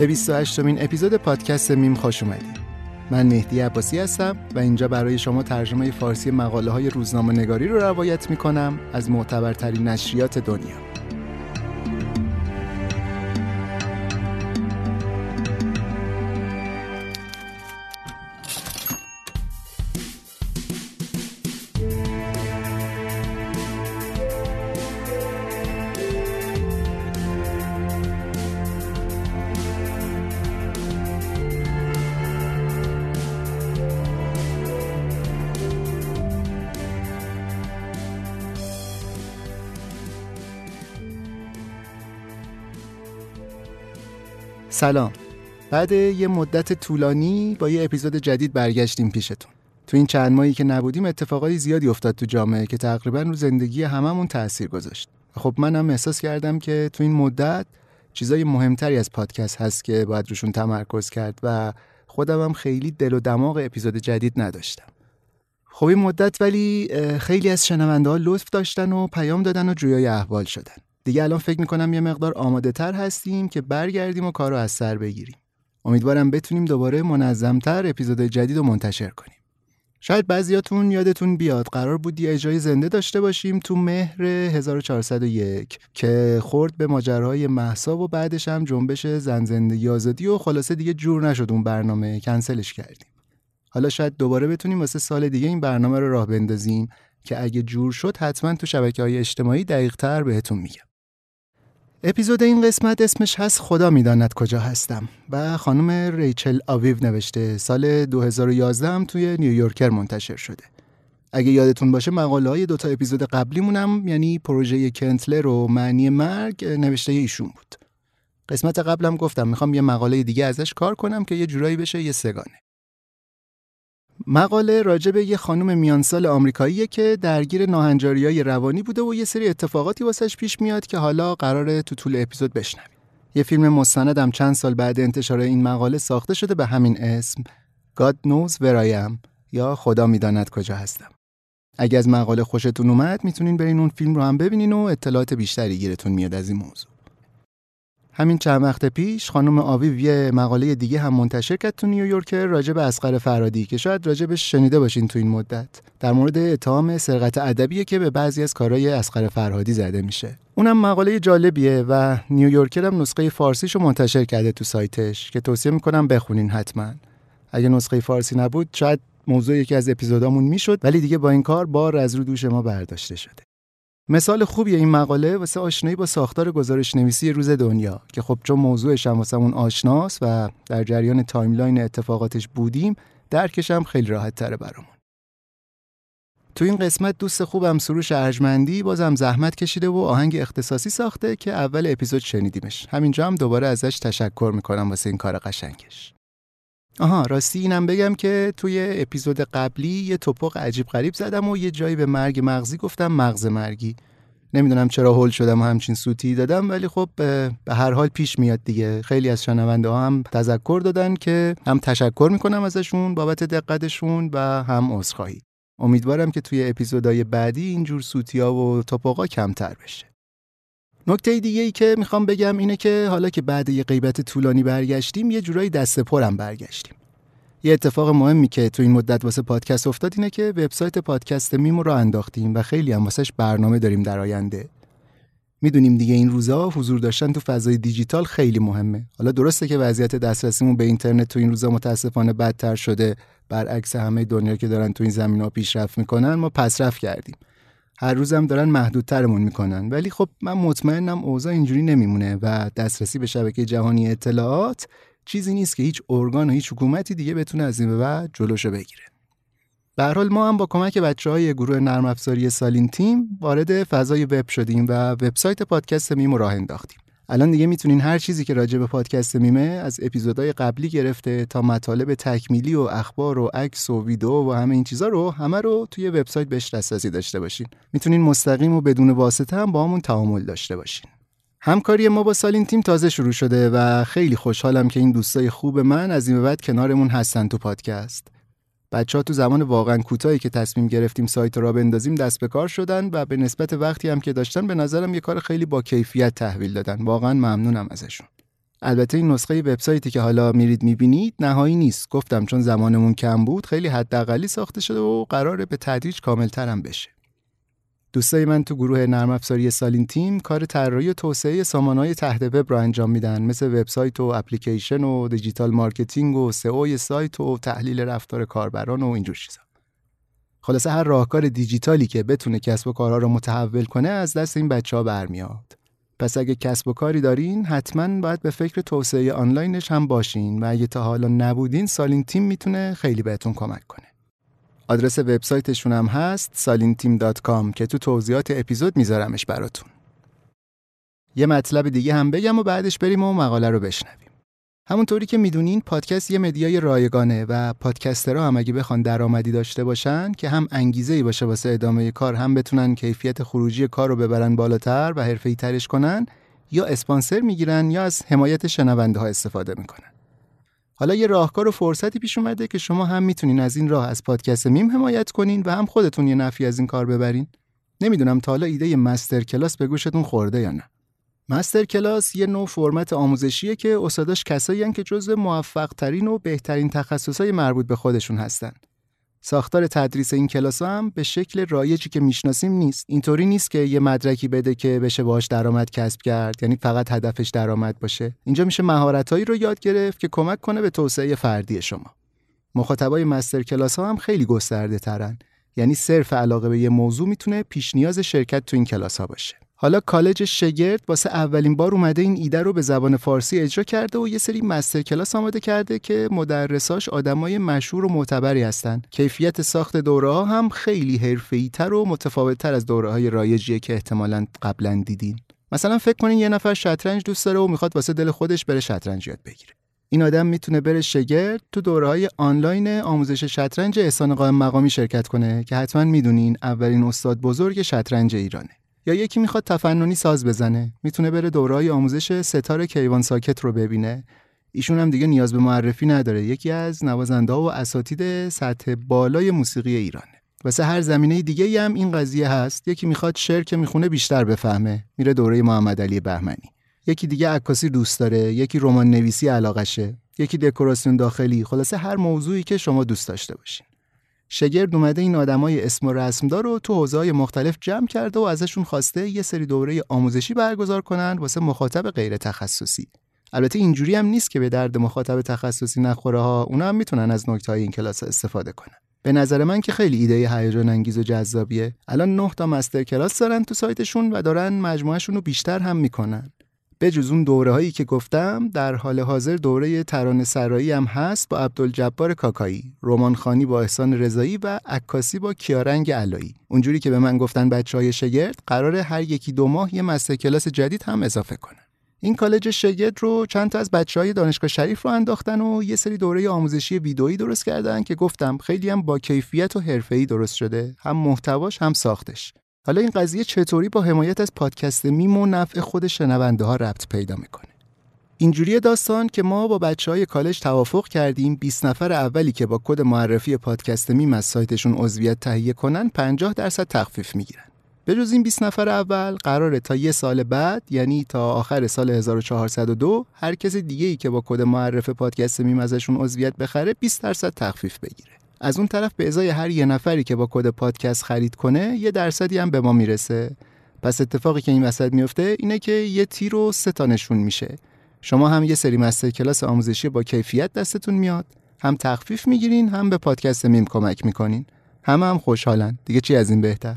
به 28 مین اپیزود پادکست میم خوش اومدید. من مهدی عباسی هستم و اینجا برای شما ترجمه فارسی مقاله های روزنامه نگاری رو روایت می کنم از معتبرترین نشریات دنیا. سلام. بعد یه مدت طولانی با یه اپیزود جدید برگشتیم پیشتون. تو این چند ماهی که نبودیم اتفاقای زیادی افتاد تو جامعه که تقریبا رو زندگی هممون تاثیر گذاشت. خب منم احساس کردم که تو این مدت چیزای مهمتری از پادکست هست که باید روشون تمرکز کرد و خودم هم خیلی دل و دماغ اپیزود جدید نداشتم. خب این مدت ولی خیلی از شنونده ها لطف داشتن و پیام دادن و جویای احوال شدن. دیگه الان فکر می‌کنم یه مقدار آماده تر هستیم که برگردیم و کار رو از سر بگیریم. امیدوارم بتونیم دوباره منظمتر اپیزود جدید رو منتشر کنیم. شاید بعضیاتون یادتون بیاد قرار بود یه اجرای زنده داشته باشیم تو مهر 1401 که خورد به ماجراهای محسا و بعدش هم جنبش زن زندگی آزادی و خلاصه دیگه جور نشد اون برنامه کنسلش کردیم. حالا شاید دوباره بتونیم واسه سال دیگه این برنامه رو راه بندازیم که اگه جور شد حتما تو شبکه های اجتماعی دقیق تر بهتون میگم. اپیزود این قسمت اسمش هست خدا می‌داند کجا هستم و خانم ریچل آویو نوشته سال 2011 هم توی نیویورکر منتشر شده. اگه یادتون باشه مقاله های دوتا اپیزود قبلیمونم یعنی پروژه کنتلر و معنی مرگ نوشته ایشون بود. قسمت قبلم گفتم می‌خوام یه مقاله دیگه ازش کار کنم که یه جورایی بشه یه سگانه. مقاله راجع به یه خانم میانسال آمریکاییه که درگیر های روانی بوده و یه سری اتفاقاتی واسش پیش میاد که حالا قراره تو طول اپیزود بشنویم. یه فیلم مستندم چند سال بعد انتشار این مقاله ساخته شده به همین اسم God knows where I am یا خدا می‌داند کجا هستم. اگه از مقاله خوشتون اومد می‌تونین برین اون فیلم رو هم ببینین و اطلاعات بیشتری گیرتون میاد از این موضوع. همین چند وقت پیش خانم آویو یه مقاله دیگه هم منتشر کرد تو نیویورکر راجع به اسقر فرادی که شاید راجبش شنیده باشین تو این مدت. در مورد اتهام سرقت ادبیه که به بعضی از کارهای اصغر فرهادی زده میشه. اونم مقاله جالبیه و نیویورکر هم نسخه فارسیشو منتشر کرده تو سایتش که توصیه می‌کنم بخونین حتما. اگه نسخه فارسی نبود شاید موضوع یکی از اپیزودامون می‌شد ولی دیگه با این کار بار از رو دوش ما برداشته شده. مثال خوبی این مقاله واسه آشنایی با ساختار گزارش نویسی روز دنیا که خب چون موضوعش هم واسمون آشناست و در جریان timeline اتفاقاتش بودیم درکش هم خیلی راحت تره برامون. تو این قسمت دوست خوبم سروش ارجمندی بازم زحمت کشیده و آهنگ اختصاصی ساخته که اول اپیزود شنیدیمش. همینجا هم دوباره ازش تشکر می‌کنم واسه این کار قشنگش. آها راستی اینم بگم که توی اپیزود قبلی یه توپق عجیب غریب زدم و یه جایی به مرگ مغزی گفتم مغز مرگی. نمی‌دونم چرا هول شدم و همچین سوتی دادم ولی خب به هر حال پیش میاد دیگه. خیلی از شنونده ها هم تذکر دادن که هم تشکر می‌کنم ازشون بابت دقتشون و هم عذرخواهی. امیدوارم که توی اپیزودهای بعدی اینجور سوتیا و توپقا کمتر بشه. نکته دیگه ای که می‌خوام بگم اینه که حالا که بعد یه غیبت طولانی برگشتیم یه جورایی دست پرم برگشتیم. یه اتفاق مهمی که تو این مدت واسه پادکست افتاد اینه که وبسایت پادکست میمو رو انداختیم و خیلی هم واسش برنامه داریم در آینده. می‌دونیم دیگه این روزا حضور داشتن تو فضای دیجیتال خیلی مهمه. حالا درسته که وضعیت دسترسیمون به اینترنت تو این روزا متاسفانه بدتر شده. برعکس همه دنیا که دارن تو این زمین ها پیشرفت می‌کنن ما پسرفت کردیم. هر روزم دارن محدودترمون می‌کنن. ولی خب من مطمئنم اوضاع اینجوری نمیمونه و دسترسی به شبکه جهانی اطلاعات چیزی نیست که هیچ ارگان و هیچ حکومتی دیگه بتونه از این به بعد جلوشو بگیره. به حال ما هم با کمک بچه های گروه نرم افزاری سالین تیم وارد فضای وب شدیم و وبسایت پادکست میمو راه انداختیم. الان دیگه می‌تونین هر چیزی که راجع به پادکست میمه از اپیزودهای قبلی گرفته تا مطالب تکمیلی و اخبار و عکس و ویدیو و همه این چیزا رو همه رو توی وبسایت بهش دسترسی داشته باشین. می‌تونین مستقیم و بدون واسطه هم با همون تعامل داشته باشین. همکاری ما با سالین تیم تازه شروع شده و خیلی خوشحالم که این دوستای خوب من از این به بعد کنارمون هستن تو پادکست. بچه ها تو زمان واقعا کوتاهی که تصمیم گرفتیم سایت را بندازیم دست به کار شدن و به نسبت وقتی هم که داشتن به نظرم یه کار خیلی با کیفیت تحویل دادن. واقعا ممنونم ازشون. البته این نسخه وبسایتی که حالا میرید می‌بینید نهایی نیست. گفتم چون زمانمون کم بود خیلی حداقلی ساخته شده و قراره به تدریج کاملترم بشه. دوستای من تو گروه نرم افزاری سالین تیم کار طراحی و توسعه سامانه‌های تحت وب را انجام میدن مثل وبسایت و اپلیکیشن و digital marketing و SEO سایت و تحلیل رفتار کاربران و اینجور چیزا. خلاصه هر راهکار دیجیتالی که بتونه کسب و کارها رو متحول کنه از دست این بچه ها برمیاد. پس اگه کسب و کاری دارین حتما باید به فکر توسعه آنلاینش هم باشین و اگه تا حالا نبودین سالین تیم می‌تونه خیلی بهتون کمک کنه. آدرس وبسایتشون هم هست salinteam.com که تو توضیحات اپیزود میذارمش براتون. یه مطلب دیگه هم بگم و بعدش بریم و مقاله رو بشنویم. همونطوری که می‌دونین پادکست یه مدیای رایگانه و پادکسترها هم اگه بخوان درآمدی داشته باشن که هم انگیزه ای باشه واسه ادامه کار هم بتونن کیفیت خروجی کار رو ببرن بالاتر و حرفه‌ای ترش کنن یا اسپانسر می‌گیرن یا از حمایت شنونده ها استفاده می‌کنن. حالا یه راهکار و فرصتی پیش اومده که شما هم می‌تونین از این راه از پادکست میم حمایت کنین و هم خودتون یه نفعی از این کار ببرین. نمی‌دونم تا حالا ایده master class به گوشتون خورده یا نه. master class یه نوع فرمت آموزشیه که استاداش کسایی که جزو موفق ترین و بهترینای تخصصهای مربوط به خودشون هستن. ساختار تدریس این کلاس هم به شکل رایجی که می‌شناسیم نیست. اینطوری نیست که یه مدرکی بده که بشه باهاش درآمد کسب کرد یعنی فقط هدفش درآمد باشه. اینجا میشه مهارتهایی رو یاد گرفت که کمک کنه به توسعه فردی شما. مخاطبای مستر کلاس ها هم خیلی گسترده ترن یعنی صرف علاقه به یه موضوع می‌تونه پیش نیاز شرکت تو این کلاس ها باشه. حالا کالج شگرد واسه اولین بار اومده این ایده رو به زبان فارسی اجرا کرده و یه سری مستر کلاس آماده کرده که مدرساش آدمای مشهور و معتبری هستن. کیفیت ساخت دوره ها هم خیلی حرفه‌ای تر و متفاوت تر از دوره های رایجیه که احتمالاً قبلا دیدین. مثلا فکر کنین یه نفر شطرنج دوست داره و می‌خواد واسه دل خودش بره شطرنج یاد بگیره. این آدم می‌تونه بره شگرد تو دوره های آنلاین آموزش شطرنج احسان قائم مقامی شرکت کنه که حتما می‌دونین اولین استاد بزرگ شطرنج ایرانه. یا یکی می‌خواد تفننی ساز بزنه می‌تونه بره دورهای آموزش ستاره کیوان ساکت رو ببینه. ایشون هم دیگه نیاز به معرفی نداره. یکی از نوازنده و اساتید سطح بالای موسیقی ایرانه. واسه هر زمینه دیگه هم این قضیه هست. یکی می‌خواد شعر که می‌خونه بیشتر بفهمه. میره دوره محمد علی بهمنی. یکی دیگه عکاسی دوست داره. یکی رمان نویسی علاقشه. یکی دکوراسیون داخلی. خلاصه هر موضوعی که شما دوست داشته باشین. شگرد اومده این آدمای اسم و رسمدار رو تو حوزه‌های مختلف جمع کرده و ازشون خواسته یه سری دوره آموزشی برگزار کنن واسه مخاطب غیر تخصصی. البته اینجوری هم نیست که به درد مخاطب تخصصی نخوره ها اونا هم می‌تونن از نکته این کلاس استفاده کنن. به نظر من که خیلی ایده هیجان انگیز و جذابیه. الان نه تا مستر کلاس دارن تو سایتشون و دارن مجموعهشون رو بیشتر هم می‌کنن. به جز اون دوره هایی که گفتم در حال حاضر دوره ترانه سرایی هم هست با عبدالجبار کاکایی، رمان خانی با احسان رضایی و عکاسی با کیارنگ علایی. اونجوری که به من گفتن بچه های شگرد قرار هر یکی دو ماه یه مستر کلاس جدید هم اضافه کنن. این کالج شگرد رو چند تا از بچه های دانشگاه شریف رو انداختن و یه سری دوره آموزشی ویدئویی درست کردن که گفتم خیلی هم با کیفیت و حرفه‌ای درست شده هم محتواش هم ساختش حالا این قضیه چطوری با حمایت از پادکست میم و نفع خود شنونده ها ربط پیدا می‌کنه؟ اینجوریه داستان که ما با بچه های کالج توافق کردیم 20 نفر اولی که با کد معرفی پادکست میم از سایتشون عضویت تهیه کنن 50 درصد تخفیف می‌گیرن. به جز این 20 نفر اول قراره تا یه سال بعد یعنی تا آخر سال 1402 هر کس دیگه ای که با کد معرفی پادکست میم ازشون عضویت بخره 20 درصد تخفیف بگیره. از اون طرف به ازای هر یه نفری که با کد پادکست خرید کنه یه درصدی هم به ما می‌رسه. پس اتفاقی که این وسط میفته اینه که یه تیر و سه تا نشون میشه. شما هم یه سری master class آموزشی با کیفیت دستتون میاد. هم تخفیف می‌گیرین هم به پادکست میم کمک می‌کنین. همه هم خوشحالن. دیگه چی از این بهتر؟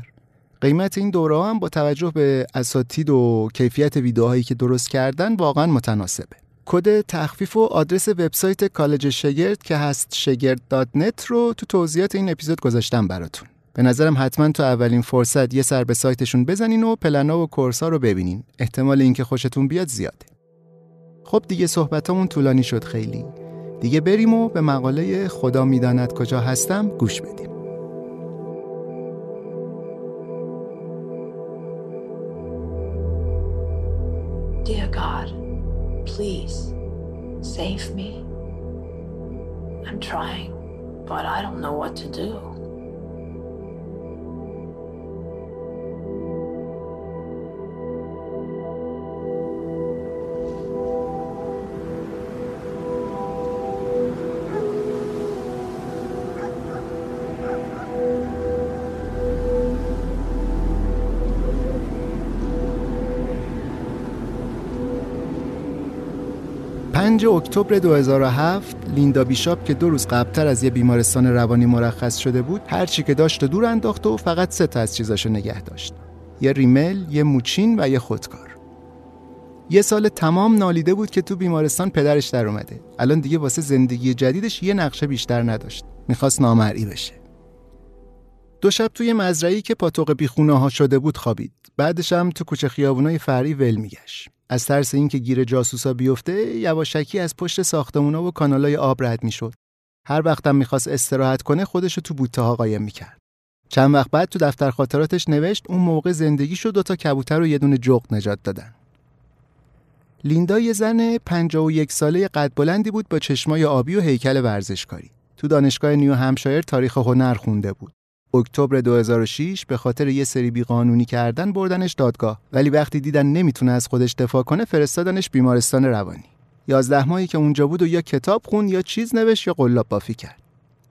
قیمت این دوره هم با توجه به اساتید و کیفیت ویدیوهایی که درست کردن واقعا متناسبه. کد تخفیف و آدرس وبسایت کالج شگرد که هست شگرد.net رو تو توضیحات این اپیزود گذاشتم براتون. به نظرم حتما تو اولین فرصت یه سر به سایتشون بزنین و پلنا و کورسا رو ببینین. احتمال اینکه خوشتون بیاد زیاده خب دیگه صحبتامون طولانی شد خیلی. دیگه بریم و به مقاله خدا می‌داند کجا هستم گوش بدیم. Dear God, please save me. I'm trying, but I don't know what to do. پنج اکتبر 2007 لیندا بیشاپ که دو روز قبلتر از یه بیمارستان روانی مرخص شده بود هر چی که داشت و دور انداخت و فقط سه تا از چیزاشو نگه داشت. یه ریمل، یه موچین و یه خودکار. یه سال تمام نالیده بود که تو بیمارستان پدرش در اومده. الان دیگه واسه زندگی جدیدش یه نقشه بیشتر نداشت. می‌خواست نامرئی بشه. دو شب توی مزرعی که پاتوق بیخونه ها شده بود خوابید. بعدش هم تو کوچه خیابونای فری ول میگشت. از ترس اینکه گیر جاسوسا بیفته یواشکی از پشت ساختمونا و کانالای آب رد می‌شد. هر وقتم می‌خواست استراحت کنه خودشو تو بوته ها قایم می‌کرد. چند وقت بعد تو دفتر خاطراتش نوشت اون موقع زندگی شد تا کبوتر و یه دونه جغد نجات دادن. لیندا یه زن 51 ساله قد بلندی بود با چشمای آبی و هیکل ورزشکاری. تو دانشگاه نیو همشایر تاریخ هنر خونده بود. اکتبر 2006 به خاطر یه سری بیقانونی کردن بردنش دادگاه. ولی وقتی دیدن نمی‌تونه از خودش دفاع کنه فرستادنش بیمارستان روانی. 11 ماهی که اونجا بود و یا کتاب خون یا چیز نوشت یا قلاب بافی کرد.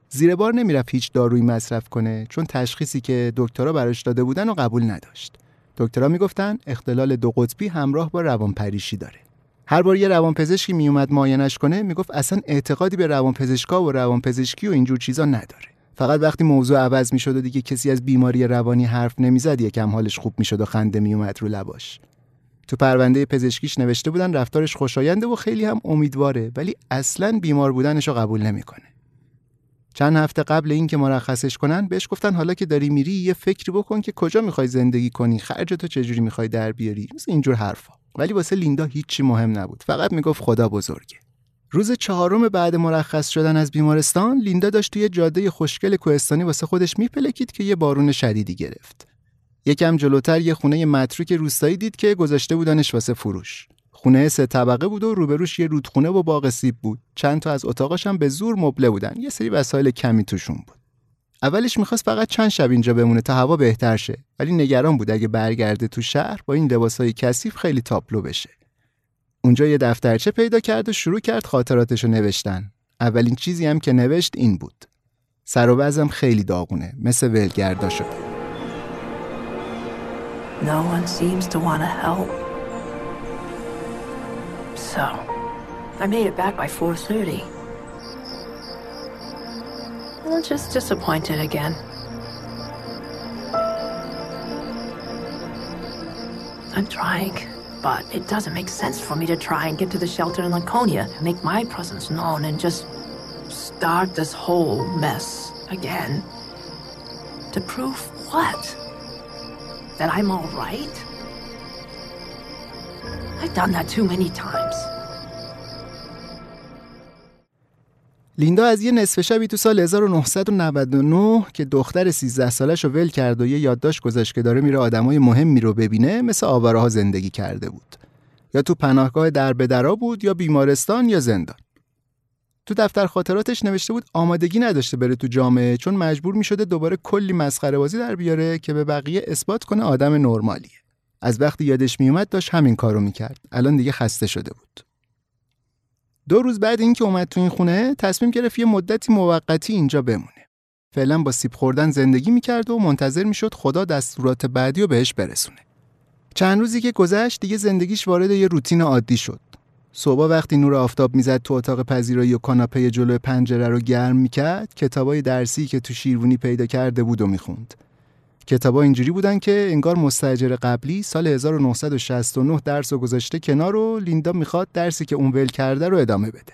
زیر بار نمی‌رفت هیچ دارویی مصرف کنه چون تشخیصی که دکترها براش داده بودن و قبول نداشت. دکترها می‌گفتن اختلال دو قطبی همراه با روانپریشی داره. هر بار یه روانپزشکی میومد معاینش کنه می‌گفت اصلا اعتقادی به روانپزشکا و روانپزشکی و اینجور چیزا نداره. فقط وقتی موضوع عوض می‌شد و دیگه کسی از بیماری روانی حرف نمی‌زد یکم حالش خوب می‌شد و خنده میومد رو لباش. تو پرونده پزشکیش نوشته بودن رفتارش خوشاینده و خیلی هم امیدواره ولی اصلا بیمار بودنش رو قبول نمی‌کنه. چند هفته قبل اینکه مرخصش کنن بهش گفتن حالا که داری میری یه فکری بکن که کجا می‌خوای زندگی کنی خرج تو چجوری می‌خوای در بیاری مثل اینجور حرفا. ولی واسه لیندا هیچی مهم نبود. فقط می‌گفت خدا بزرگه. روز چهارم بعد مرخص شدن از بیمارستان لیندا داشت توی جاده خوشگل کوهستانی واسه خودش میپلکید که یه بارون شدیدی گرفت. یکم جلوتر یه خونه متروک روستایی دید که گذاشته بودنش واسه فروش. خونه سه طبقه بود و روبروش یه رودخونه و باغ سیب بود. چند تا از اتاقاش هم به زور مبله بودن. یه سری وسایل کمی توشون بود. اولش می‌خواست فقط چند شب اینجا بمونه تا هوا بهتر شه. ولی نگران بود اگه برگرده تو شهر با این لباسای کثیف خیلی تاپلو بشه. اونجا یه دفترچه پیدا کرد و شروع کرد خاطراتشو نوشتن اولین چیزی هم که نوشت این بود سر و وزم خیلی داغونه مثل ولگردا شده No one seems to want to help. So, I made it back by 4:30. I'm just disappointed again. I'm trying, but it doesn't make sense for me to try and get to the shelter in Laconia and make my presence known and just start this whole mess again. To prove what? That I'm all right? I've done that too many times. لیندا از یه نصف شبی تو سال 1999 که دختر 13 سالش رو ول کرد و یه یادداشت گذاشت که داره میره آدمای مهمی رو ببینه مثل آواره ها زندگی کرده بود. یا تو پناهگاه در بدرا بود یا بیمارستان یا زندان. تو دفتر خاطراتش نوشته بود آمادگی نداشته بره تو جامعه چون مجبور می شده دوباره کلی مسخره بازی در بیاره که به بقیه اثبات کنه آدم نرمالیه. از وقتی یادش میومد داشت همین کارو می‌کرد. الان دیگه خسته شده بود. دو روز بعد اینکه اومد تو این خونه تصمیم گرفت یه مدتی موقتی اینجا بمونه. فعلا با سیب خوردن زندگی می‌کرد و منتظر می‌شد خدا دستورات بعدی رو بهش برسونه. چند روزی که گذشت دیگه زندگیش وارد یه روتین عادی شد. صبح وقتی نور آفتاب می‌زد تو اتاق پذیرایی و کاناپه جلو پنجره رو گرم می‌کرد کتابای درسی که تو شیروانی پیدا کرده بود و می‌خوند. کتابا اینجوری بودن که انگار مستجر قبلی سال 1969 درس و گذاشته کنار و لیندا می‌خواد درسی که اون ول کرده رو ادامه بده.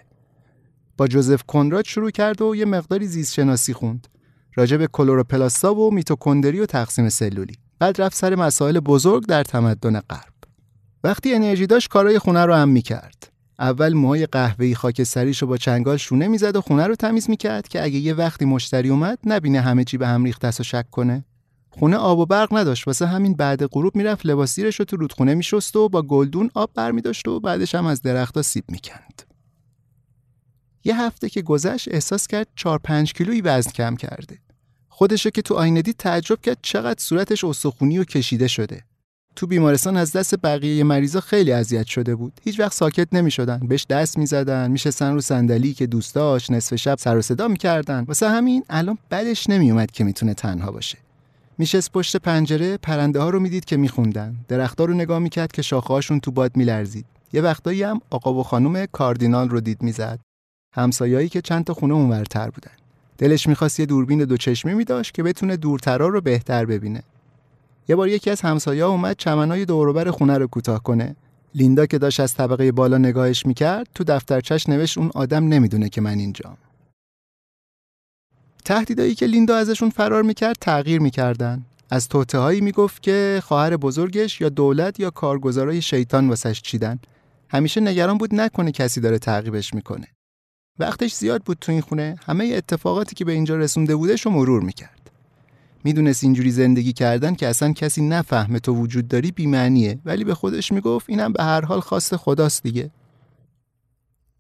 با جوزف کنراد شروع کرد و یه مقداری زیست شناسی خوند. راجع به کلوروپلاستا و میتوکندری و تقسیم سلولی. بعد رفت سر مسائل بزرگ در تمدن غرب. وقتی انرژی داشت کارای خونه رو هم می‌کرد. اول موهای قهوه‌ای خاکستریشو با چنگال شونه می‌زد و خونه رو تمیز می‌کرد که اگه یه وقتی مشتری اومد نبینه همه چی به هم ریخته و شک کنه. خونه آب و برق نداشت. واسه همین بعد غروب می‌رفت لباس رو تو رودخونه میشست و با گلدون آب برمیداشت و بعدش هم از درختها سیب می‌کند. یه هفته که گذشت احساس کرد 4 5 کیلویی وزن کم کرده. خودشو که تو آینه دید تعجب کرد چقدر صورتش استخونی و کشیده شده. تو بیمارستان از دست بقیه مریضا خیلی اذیت شده بود. هیچ وقت ساکت نمی‌شدن. بهش دست می‌زدن میشستن رو صندلی که دوستاش نصف شب سر و صدا می‌کردن. واسه همین الان بدش نمیومد که می‌تونه تنها باشه. میشست پشت پنجره پرنده ها رو می‌دید که میخوندن. درختها رو نگاه می‌کرد که شاخه‌هاشون تو باد میلرزید. یه وقتایی هم آقا و خانم کاردینال رو دید می‌زد. همسایه‌ای که چند تا خونه اونورتر بودن. دلش می‌خواست یه دوربین دو چشمی میداشت که بتونه دورترا رو بهتر ببینه. یه بار یکی از همسایه‌ها اومد چمنای دوروبر خونه رو کوتاه کنه. لیندا که داشت از طبقه بالا نگاهش می‌کرد تو دفترچش نوشت اون آدم نمی‌دونه که من اینجام. تهدیدایی که لیندا ازشون فرار می‌کرد تغییر می‌کردن. از توته هایی می‌گفت که خواهر بزرگش یا دولت یا کارگزارای شیطان واسش چیدن. همیشه نگران بود نکنه کسی داره تعقیبش می‌کنه. وقتش زیاد بود تو این خونه همه اتفاقاتی که به اینجا رسونده بودش رو مرور می‌کرد. می‌دونست اینجوری زندگی کردن که اصلا کسی نفهمه تو وجود داری بیمعنیه ولی به خودش می‌گفت اینم به هر حال خواست خداست دیگه.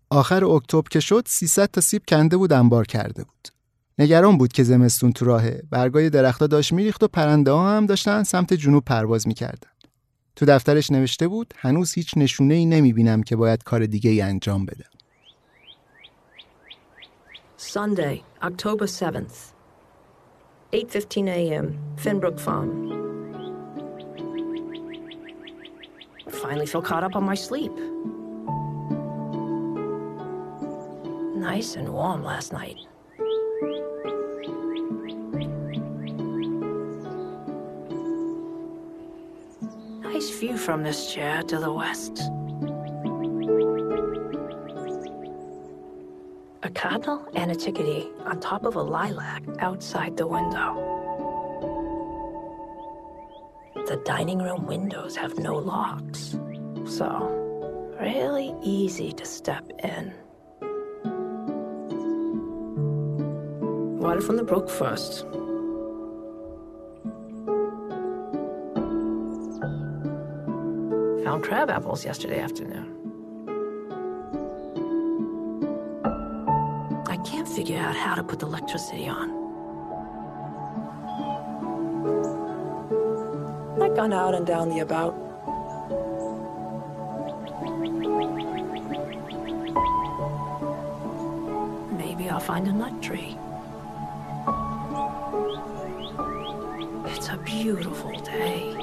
آخر اکتبر که شد 300 تا سیب کنده بود انبار کرده بود. نگران بود که زمستون تو راهه برگای درختها داشت میریخت و پرنده ها هم داشتن سمت جنوب پرواز می‌کردن تو دفترش نوشته بود هنوز هیچ نشونه ای نمی‌بینم که باید کار دیگه ای انجام بده Sunday, October 7th. 8:15 a.m. Finbrook Farm. Finally feel caught up on my sleep. Nice and warm last night. Nice view from this chair to the west. A cardinal and a chickadee on top of a lilac outside the window. The dining room windows have no locks, so really easy to step in. Water from the brook first. Found crab apples yesterday afternoon. I can't figure out how to put the electricity on. I've gone out and down the about. Maybe I'll find a nut tree. It's a beautiful day.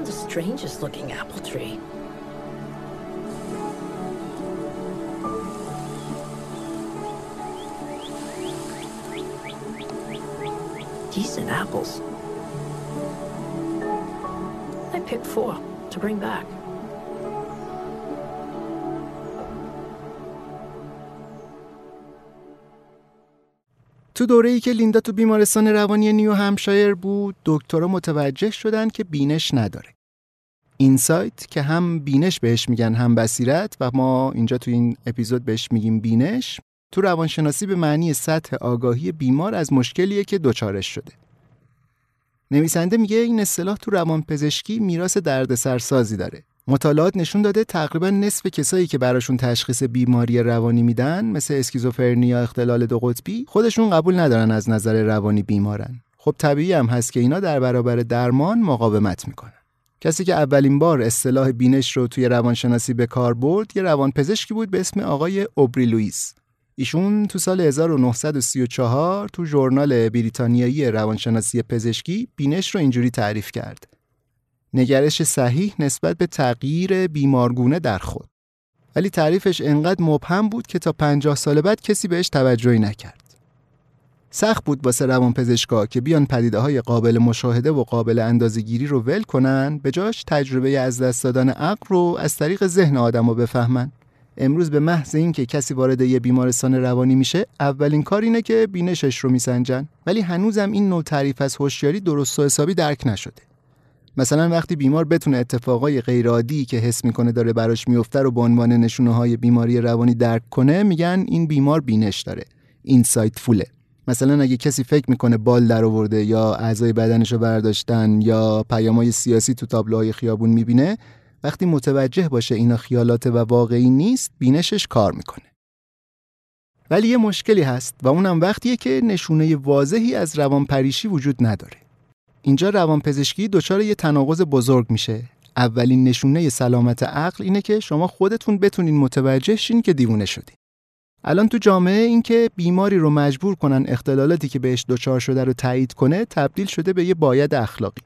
found the strangest looking apple tree. Decent apples. I picked four to bring back. تو دوره ای که لیندا تو بیمارستان روانی نیو همشایر بود دکترها متوجه شدن که بینش نداره. اینسایت که هم بینش بهش میگن هم بصیرت و ما اینجا تو این اپیزود بهش میگیم بینش تو روانشناسی به معنی سطح آگاهی بیمار از مشکلیه که دچارش شده. نویسنده میگه این اصطلاح تو روانپزشکی میراث دردسرسازی داره. مطالعات نشون داده تقریبا نصف کسایی که براشون تشخیص بیماری روانی میدن مثل اسکیزوفرنی یا اختلال دو قطبی خودشون قبول ندارن از نظر روانی بیمارن. خب طبیعی هم هست که اینا در برابر درمان مقاومت می‌کنن. کسی که اولین بار اصطلاح بینش رو توی روانشناسی به کار برد یه روانپزشکی بود به اسم آقای اوبری لوئیس ایشون تو سال 1934 تو ژورنال بریتانیایی روانشناسی پزشکی بینش رو اینجوری تعریف کرد. نگرش صحیح نسبت به تغییر بیمارگونه در خود. ولی تعریفش انقدر مبهم بود که تا پنجاه سال بعد کسی بهش توجهی نکرد. سخت بود واسه روانپزشکا که بیان پدیده های قابل مشاهده و قابل اندازهگیری رو ول کنن به جاش تجربه از دست دادن عقل رو از طریق ذهن آدم رو بفهمن. امروز به محض اینکه کسی وارد یه بیمارستان روانی میشه اولین کار اینه که بینشش رو میسنجن. ولی هنوزم این نوع تعریف از هوشیاری درست و حسابی درک نشده. مثلا وقتی بیمار بتونه اتفاقای غیرعادی که حس می‌کنه داره براش میفته رو به عنوان نشونه های بیماری روانی درک کنه میگن این بیمار بینش داره. اینسایت فوله مثلا اگه کسی فکر می‌کنه بال در آورده یا اعضای بدنش رو برداشتن یا پیامای سیاسی تو تابلوهای خیابون می‌بینه وقتی متوجه باشه اینا خیالات و واقعی نیست بینشش کار می‌کنه. ولی یه مشکلی هست و اونم وقتیه که نشونه واضحی از روانپریشی وجود نداره. اینجا روانپزشکی دچار یه تناقض بزرگ میشه. اولین نشونه سلامت عقل اینه که شما خودتون بتونین متوجه شین که دیوونه شدین. الان تو جامعه اینکه بیماری رو مجبور کنن اختلالاتی که بهش دچار شده رو تایید کنه تبدیل شده به یه باید اخلاقی.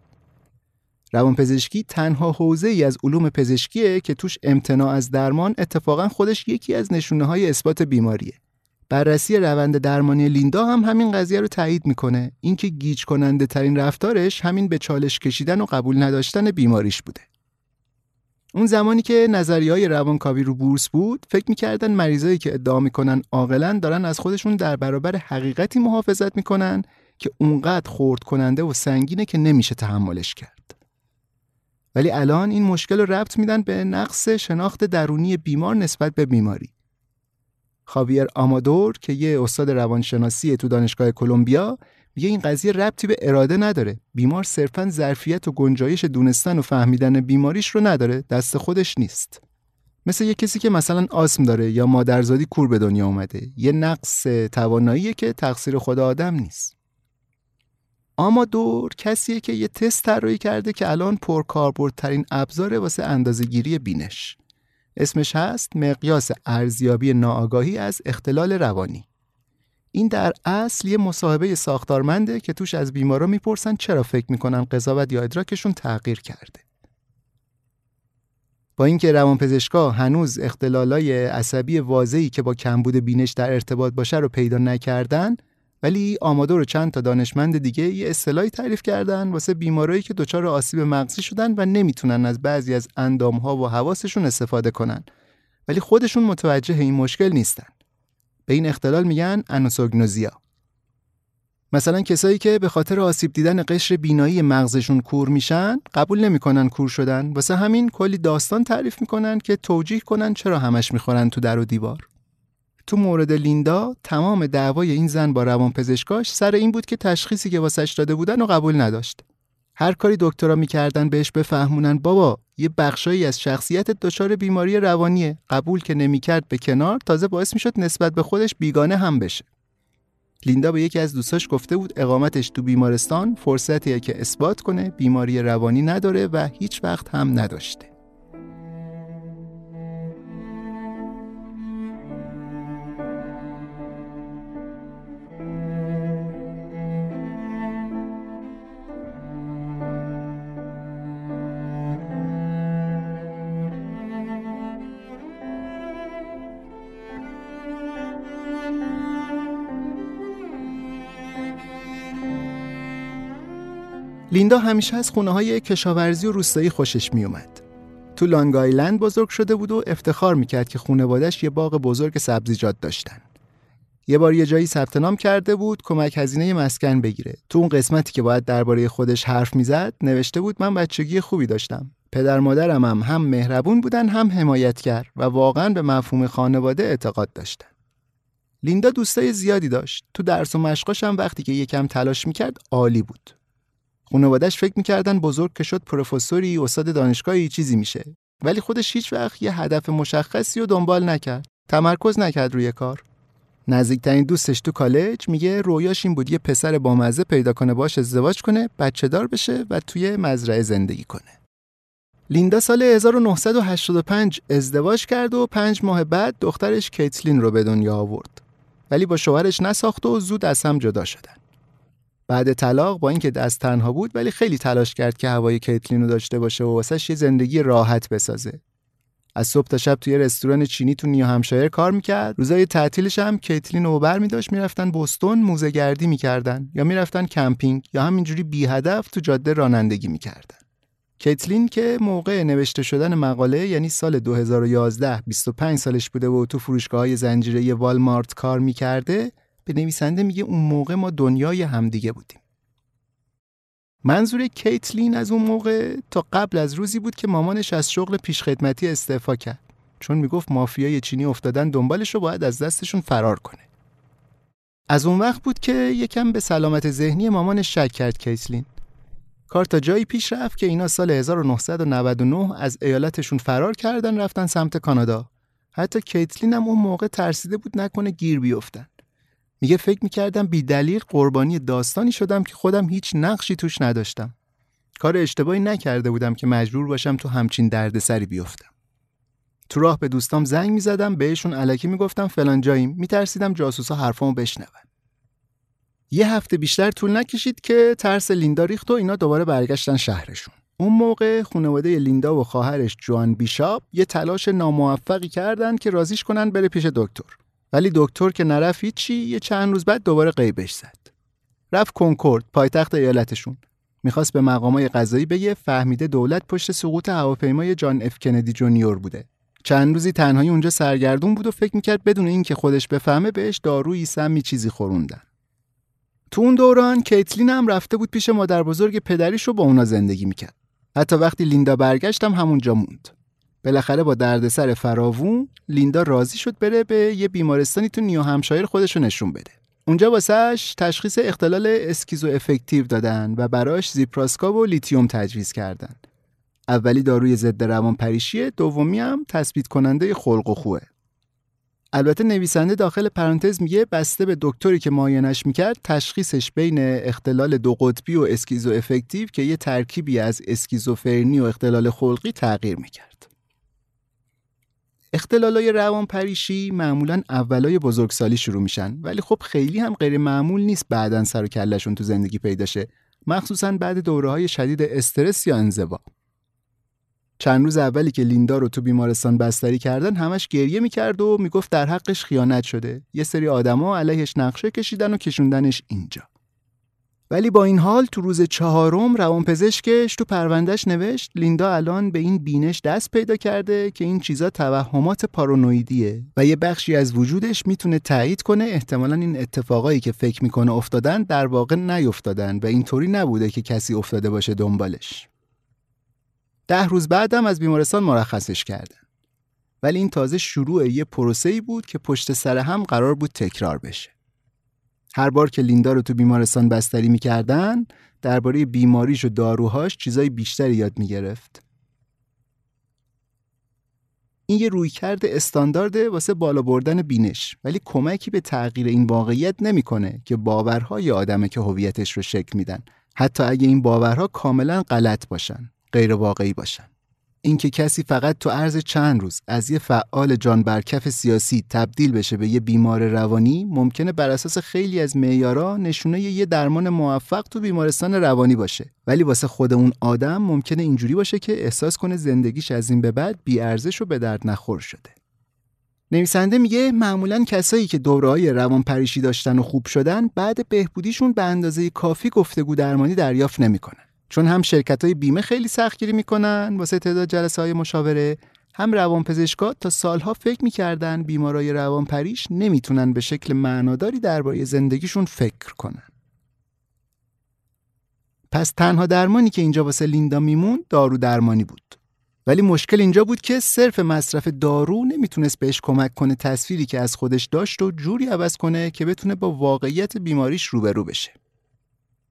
روانپزشکی تنها حوزه ای از علوم پزشکیه که توش امتناع از درمان اتفاقا خودش یکی از نشونه های اثبات بیماریه. بررسی روند درمانی لیندا هم همین قضیه رو تایید می‌کنه. اینکه گیج کننده ترین رفتارش همین به چالش کشیدن و قبول نداشتن بیماریش بوده. اون زمانی که نظریه های روانکاوی رو بورس بود فکر می‌کردن مریضایی که ادعا می‌کنن عاقلا دارن از خودشون در برابر حقیقتی محافظت می‌کنن که اونقدر خورد کننده و سنگینه که نمیشه تحملش کرد. ولی الان این مشکل رو ربط میدن به نقص شناخت درونی بیمار نسبت به بیماری. خاویر آمادور که یه استاد روانشناسی تو دانشگاه کلمبیا میگه این قضیه ربطی به اراده نداره. بیمار صرفا ظرفیت و گنجایش دونستن و فهمیدن بیماریش رو نداره دست خودش نیست. مثل یه کسی که مثلا آسم داره یا مادرزادی کور به دنیا اومده. یه نقص تواناییه که تقصیر خود آدم نیست. آمادور کسیه که یه تست طراحی کرده که الان پرکاربردترین ابزار واسه اندازهگیری بینش. اسمش هست مقیاس ارزیابی ناآگاهی از اختلال روانی. این در اصل یه مصاحبه ساختارمنده که توش از بیمارا می‌پرسن چرا فکر می‌کنن قضاوت یا ادراکشون تغییر کرده. با اینکه روانپزشکا هنوز اختلالای عصبی واضحی که با کمبود بینش در ارتباط باشه رو پیدا نکردن ولی آمادو رو چند تا دانشمند دیگه یه اصطلاحی تعریف کردن واسه بیمارایی که دچار آسیب مغزی شدن و نمی‌تونن از بعضی از اندامها و حواسشون استفاده کنن. ولی خودشون متوجه این مشکل نیستن. به این اختلال میگن انوسوگنوزیا. مثلا کسایی که به خاطر آسیب دیدن قشر بینایی مغزشون کور میشن قبول نمی‌کنن کور شدن. واسه همین کلی داستان تعریف می‌کنن که توجیه کنن چرا همش می‌خورن تو در و دیوار. تو مورد لیندا تمام دعوای این زن با روانپزشکاش سر این بود که تشخیصی که واسش داده بودن و قبول نداشت. هر کاری دکترا می‌کردن بهش بفهمونن بابا یه بخشایی از شخصیت دچار بیماری روانیه قبول که نمی‌کرد به کنار تازه باعث می‌شد نسبت به خودش بیگانه هم بشه. لیندا به یکی از دوستاش گفته بود اقامتش تو بیمارستان فرصتیه که اثبات کنه بیماری روانی نداره و هیچ وقت هم نداشته. لیندا همیشه از خونه های کشاورزی و روستایی خوشش میومد. تو لانگ آیلند بزرگ شده بود و افتخار می‌کرد که خونوادش یه باغ بزرگ سبزیجات داشتن. یه بار یه جایی ثبت نام کرده بود کمک هزینه مسکن بگیره. تو اون قسمتی که باید درباره خودش حرف می‌زد نوشته بود من بچگی خوبی داشتم. پدر مادرم هم, هم مهربون بودن هم حمایتگر و واقعا به مفهوم خانواده اعتقاد داشتن. لیندا دوستای زیادی داشت. تو درس و مشقاش هم وقتی که یکم تلاش می‌کرد عالی بود. خانوادهش فکر می‌کردن بزرگ که شد پروفسوری استاد دانشگاهی چیزی میشه. ولی خودش هیچ وقت یه هدف مشخصی رو دنبال نکرد. تمرکز نکرد روی کار. نزدیکترین دوستش تو کالج میگه رویاش این بود یه پسر بامزه پیدا کنه باش ازدواج کنه بچه دار بشه و توی مزرعه زندگی کنه. لیندا سال 1985 ازدواج کرد و پنج ماه بعد دخترش کیتلین رو به دنیا آورد. ولی با شوهرش نساخت و زود از هم جدا شدن. بعد طلاق با اینکه دست تنها بود ولی خیلی تلاش کرد که هوای کیتلین رو داشته باشه و واسش یه زندگی راحت بسازه. از صبح تا شب توی رستوران چینی تو نیو همشایر کار می‌کرد. روزای تعطیلش هم کیتلین و بر میداشت می‌رفتن بوستون موزه گردی می‌کردن یا می‌رفتن کمپینگ یا همینجوری بی هدف تو جاده رانندگی می‌کردن. کیتلین که موقع نوشته شدن مقاله یعنی سال 2011 25 سالش بوده و تو فروشگاه های زنجیره والمارت کار می‌کرده به نویسنده میگه اون موقع ما دنیای همدیگه بودیم. منظور کیتلین از اون موقع تا قبل از روزی بود که مامانش از شغل پیشخدمتی استعفا کرد. چون می‌گفت مافیای چینی افتادن دنبالش رو باید از دستشون فرار کنه. از اون وقت بود که یکم به سلامت ذهنی مامانش شک کرد کیتلین. کار تا جایی پیش رفت که اینا سال 1999 از ایالتشون فرار کردن رفتن سمت کانادا. حتی کیتلین هم اون موقع ترسیده بود نکنه گیر بیفتن. میگه فکر می‌کردم بی دلیل قربانی داستانی شدم که خودم هیچ نقشی توش نداشتم. کار اشتباهی نکرده بودم که مجبور باشم تو همچین دردسری بیفتم. تو راه به دوستام زنگ می‌زدم بهشون علکی می‌گفتم فلان جاییم میترسیدم جاسوسا حرفامو بشنون. یه هفته بیشتر طول نکشید که ترس لیندا ریخت و اینا دوباره برگشتن شهرشون. اون موقع خانواده لیندا و خواهرش جوان بیشاپ یه تلاش ناموفقی کردن که رازیش کنن بره پیش دکتر. ولی دکتر که نرفت چی یه چند روز بعد دوباره غیبش زد. رفت کنکورد پایتخت ایالتشون. می‌خواست به مقامای قضایی بگه فهمیده دولت پشت سقوط هواپیمای جان اف کندی جونیور بوده. چند روزی تنهایی اونجا سرگردون بود و فکر می‌کرد بدون اینکه خودش بفهمه بهش دارویی سمی چیزی خوروندن. تو اون دوران کیتلین هم رفته بود پیش مادر بزرگ پدریش رو با اونا زندگی می‌کرد. حتی وقتی لیندا برگشتم همونجا موند. بالاخره با دردسر فراوون لیندا راضی شد بره به یه بیمارستانی تو نیو همشایر خودشو نشون بده. اونجا واسهش تشخیص اختلال schizoaffective دادن و براش زیپراسکا و لیتیوم تجویز کردن. اولی داروی ضد روان پریشیه، دومی هم تثبیت کننده خلق و خوه. البته نویسنده داخل پرانتز میگه بسته به دکتری که معاینش می‌کرد تشخیصش بین اختلال دو قطبی و schizoaffective که یه ترکیبی از اسکیزوفرنی و اختلال خلقی تغییر می‌کرد. اختلالای روان پریشی معمولا اولای بزرگسالی شروع میشن ولی خب خیلی هم غیر معمول نیست بعدا سر و کلشون تو زندگی پیدا شه. مخصوصا بعد دوره های شدید استرس یا انزوا. چند روز اولی که لیندا رو تو بیمارستان بستری کردن همش گریه می‌کرد و می‌گفت در حقش خیانت شده. یه سری آدما علیهش نقشه کشیدن و کشوندنش اینجا. ولی با این حال تو روز چهارم روانپزشکش تو پروندهش نوشت لیندا الان به این بینش دست پیدا کرده که این چیزا توهمات پارانویدیه و یه بخشی از وجودش می‌تونه تایید کنه احتمالا این اتفاقایی که فکر می‌کنه افتادن در واقع نیفتادن و اینطوری نبوده که کسی افتاده باشه دنبالش. ده روز بعدم از بیمارستان مرخصش کردن. ولی این تازه شروع یه پروسه‌ای بود که پشت سر هم قرار بود تکرار بشه. هر بار که لیندا رو تو بیمارستان بستری می‌کردن درباره بیماریش و داروهاش چیزای بیشتری یاد می‌گرفت. این یه رویکرد استاندارده واسه بالا بردن بینش ولی کمکی به تغییر این واقعیت نمی‌کنه که باورهای آدمه که هویتش رو شکل میدن حتی اگه این باورها کاملا غلط باشن غیر واقعی باشن اینکه کسی فقط تو عرض چند روز از یه فعال جان برکف سیاسی تبدیل بشه به یه بیمار روانی ممکنه بر اساس خیلی از معیارا نشونه یه درمان موفق تو بیمارستان روانی باشه. ولی واسه خود اون آدم ممکنه اینجوری باشه که احساس کنه زندگیش از این به بعد ارزش و به درد نخور شده. نویسنده میگه معمولا کسایی که دوره‌های روانپریشی داشتن و خوب شدن بعد بهبودیشون به اندازه کافی گفتگو درمانی دریافت نمی‌کنن. چون هم شرکت های بیمه خیلی سختگیری می‌کنن واسه تعداد جلسه های مشاوره هم روانپزشکا تا سالها فکر می‌کردن بیمارای روانپریش نمی‌تونن به شکل معناداری درباره زندگیشون فکر کنن. پس تنها درمانی که اینجا واسه لیندا میمون دارو درمانی بود. ولی مشکل اینجا بود که صرف مصرف دارو نمی‌تونست بهش کمک کنه تصویری که از خودش داشت و جوری عوض کنه که بتونه با واقعیت بیماریش روبرو بشه.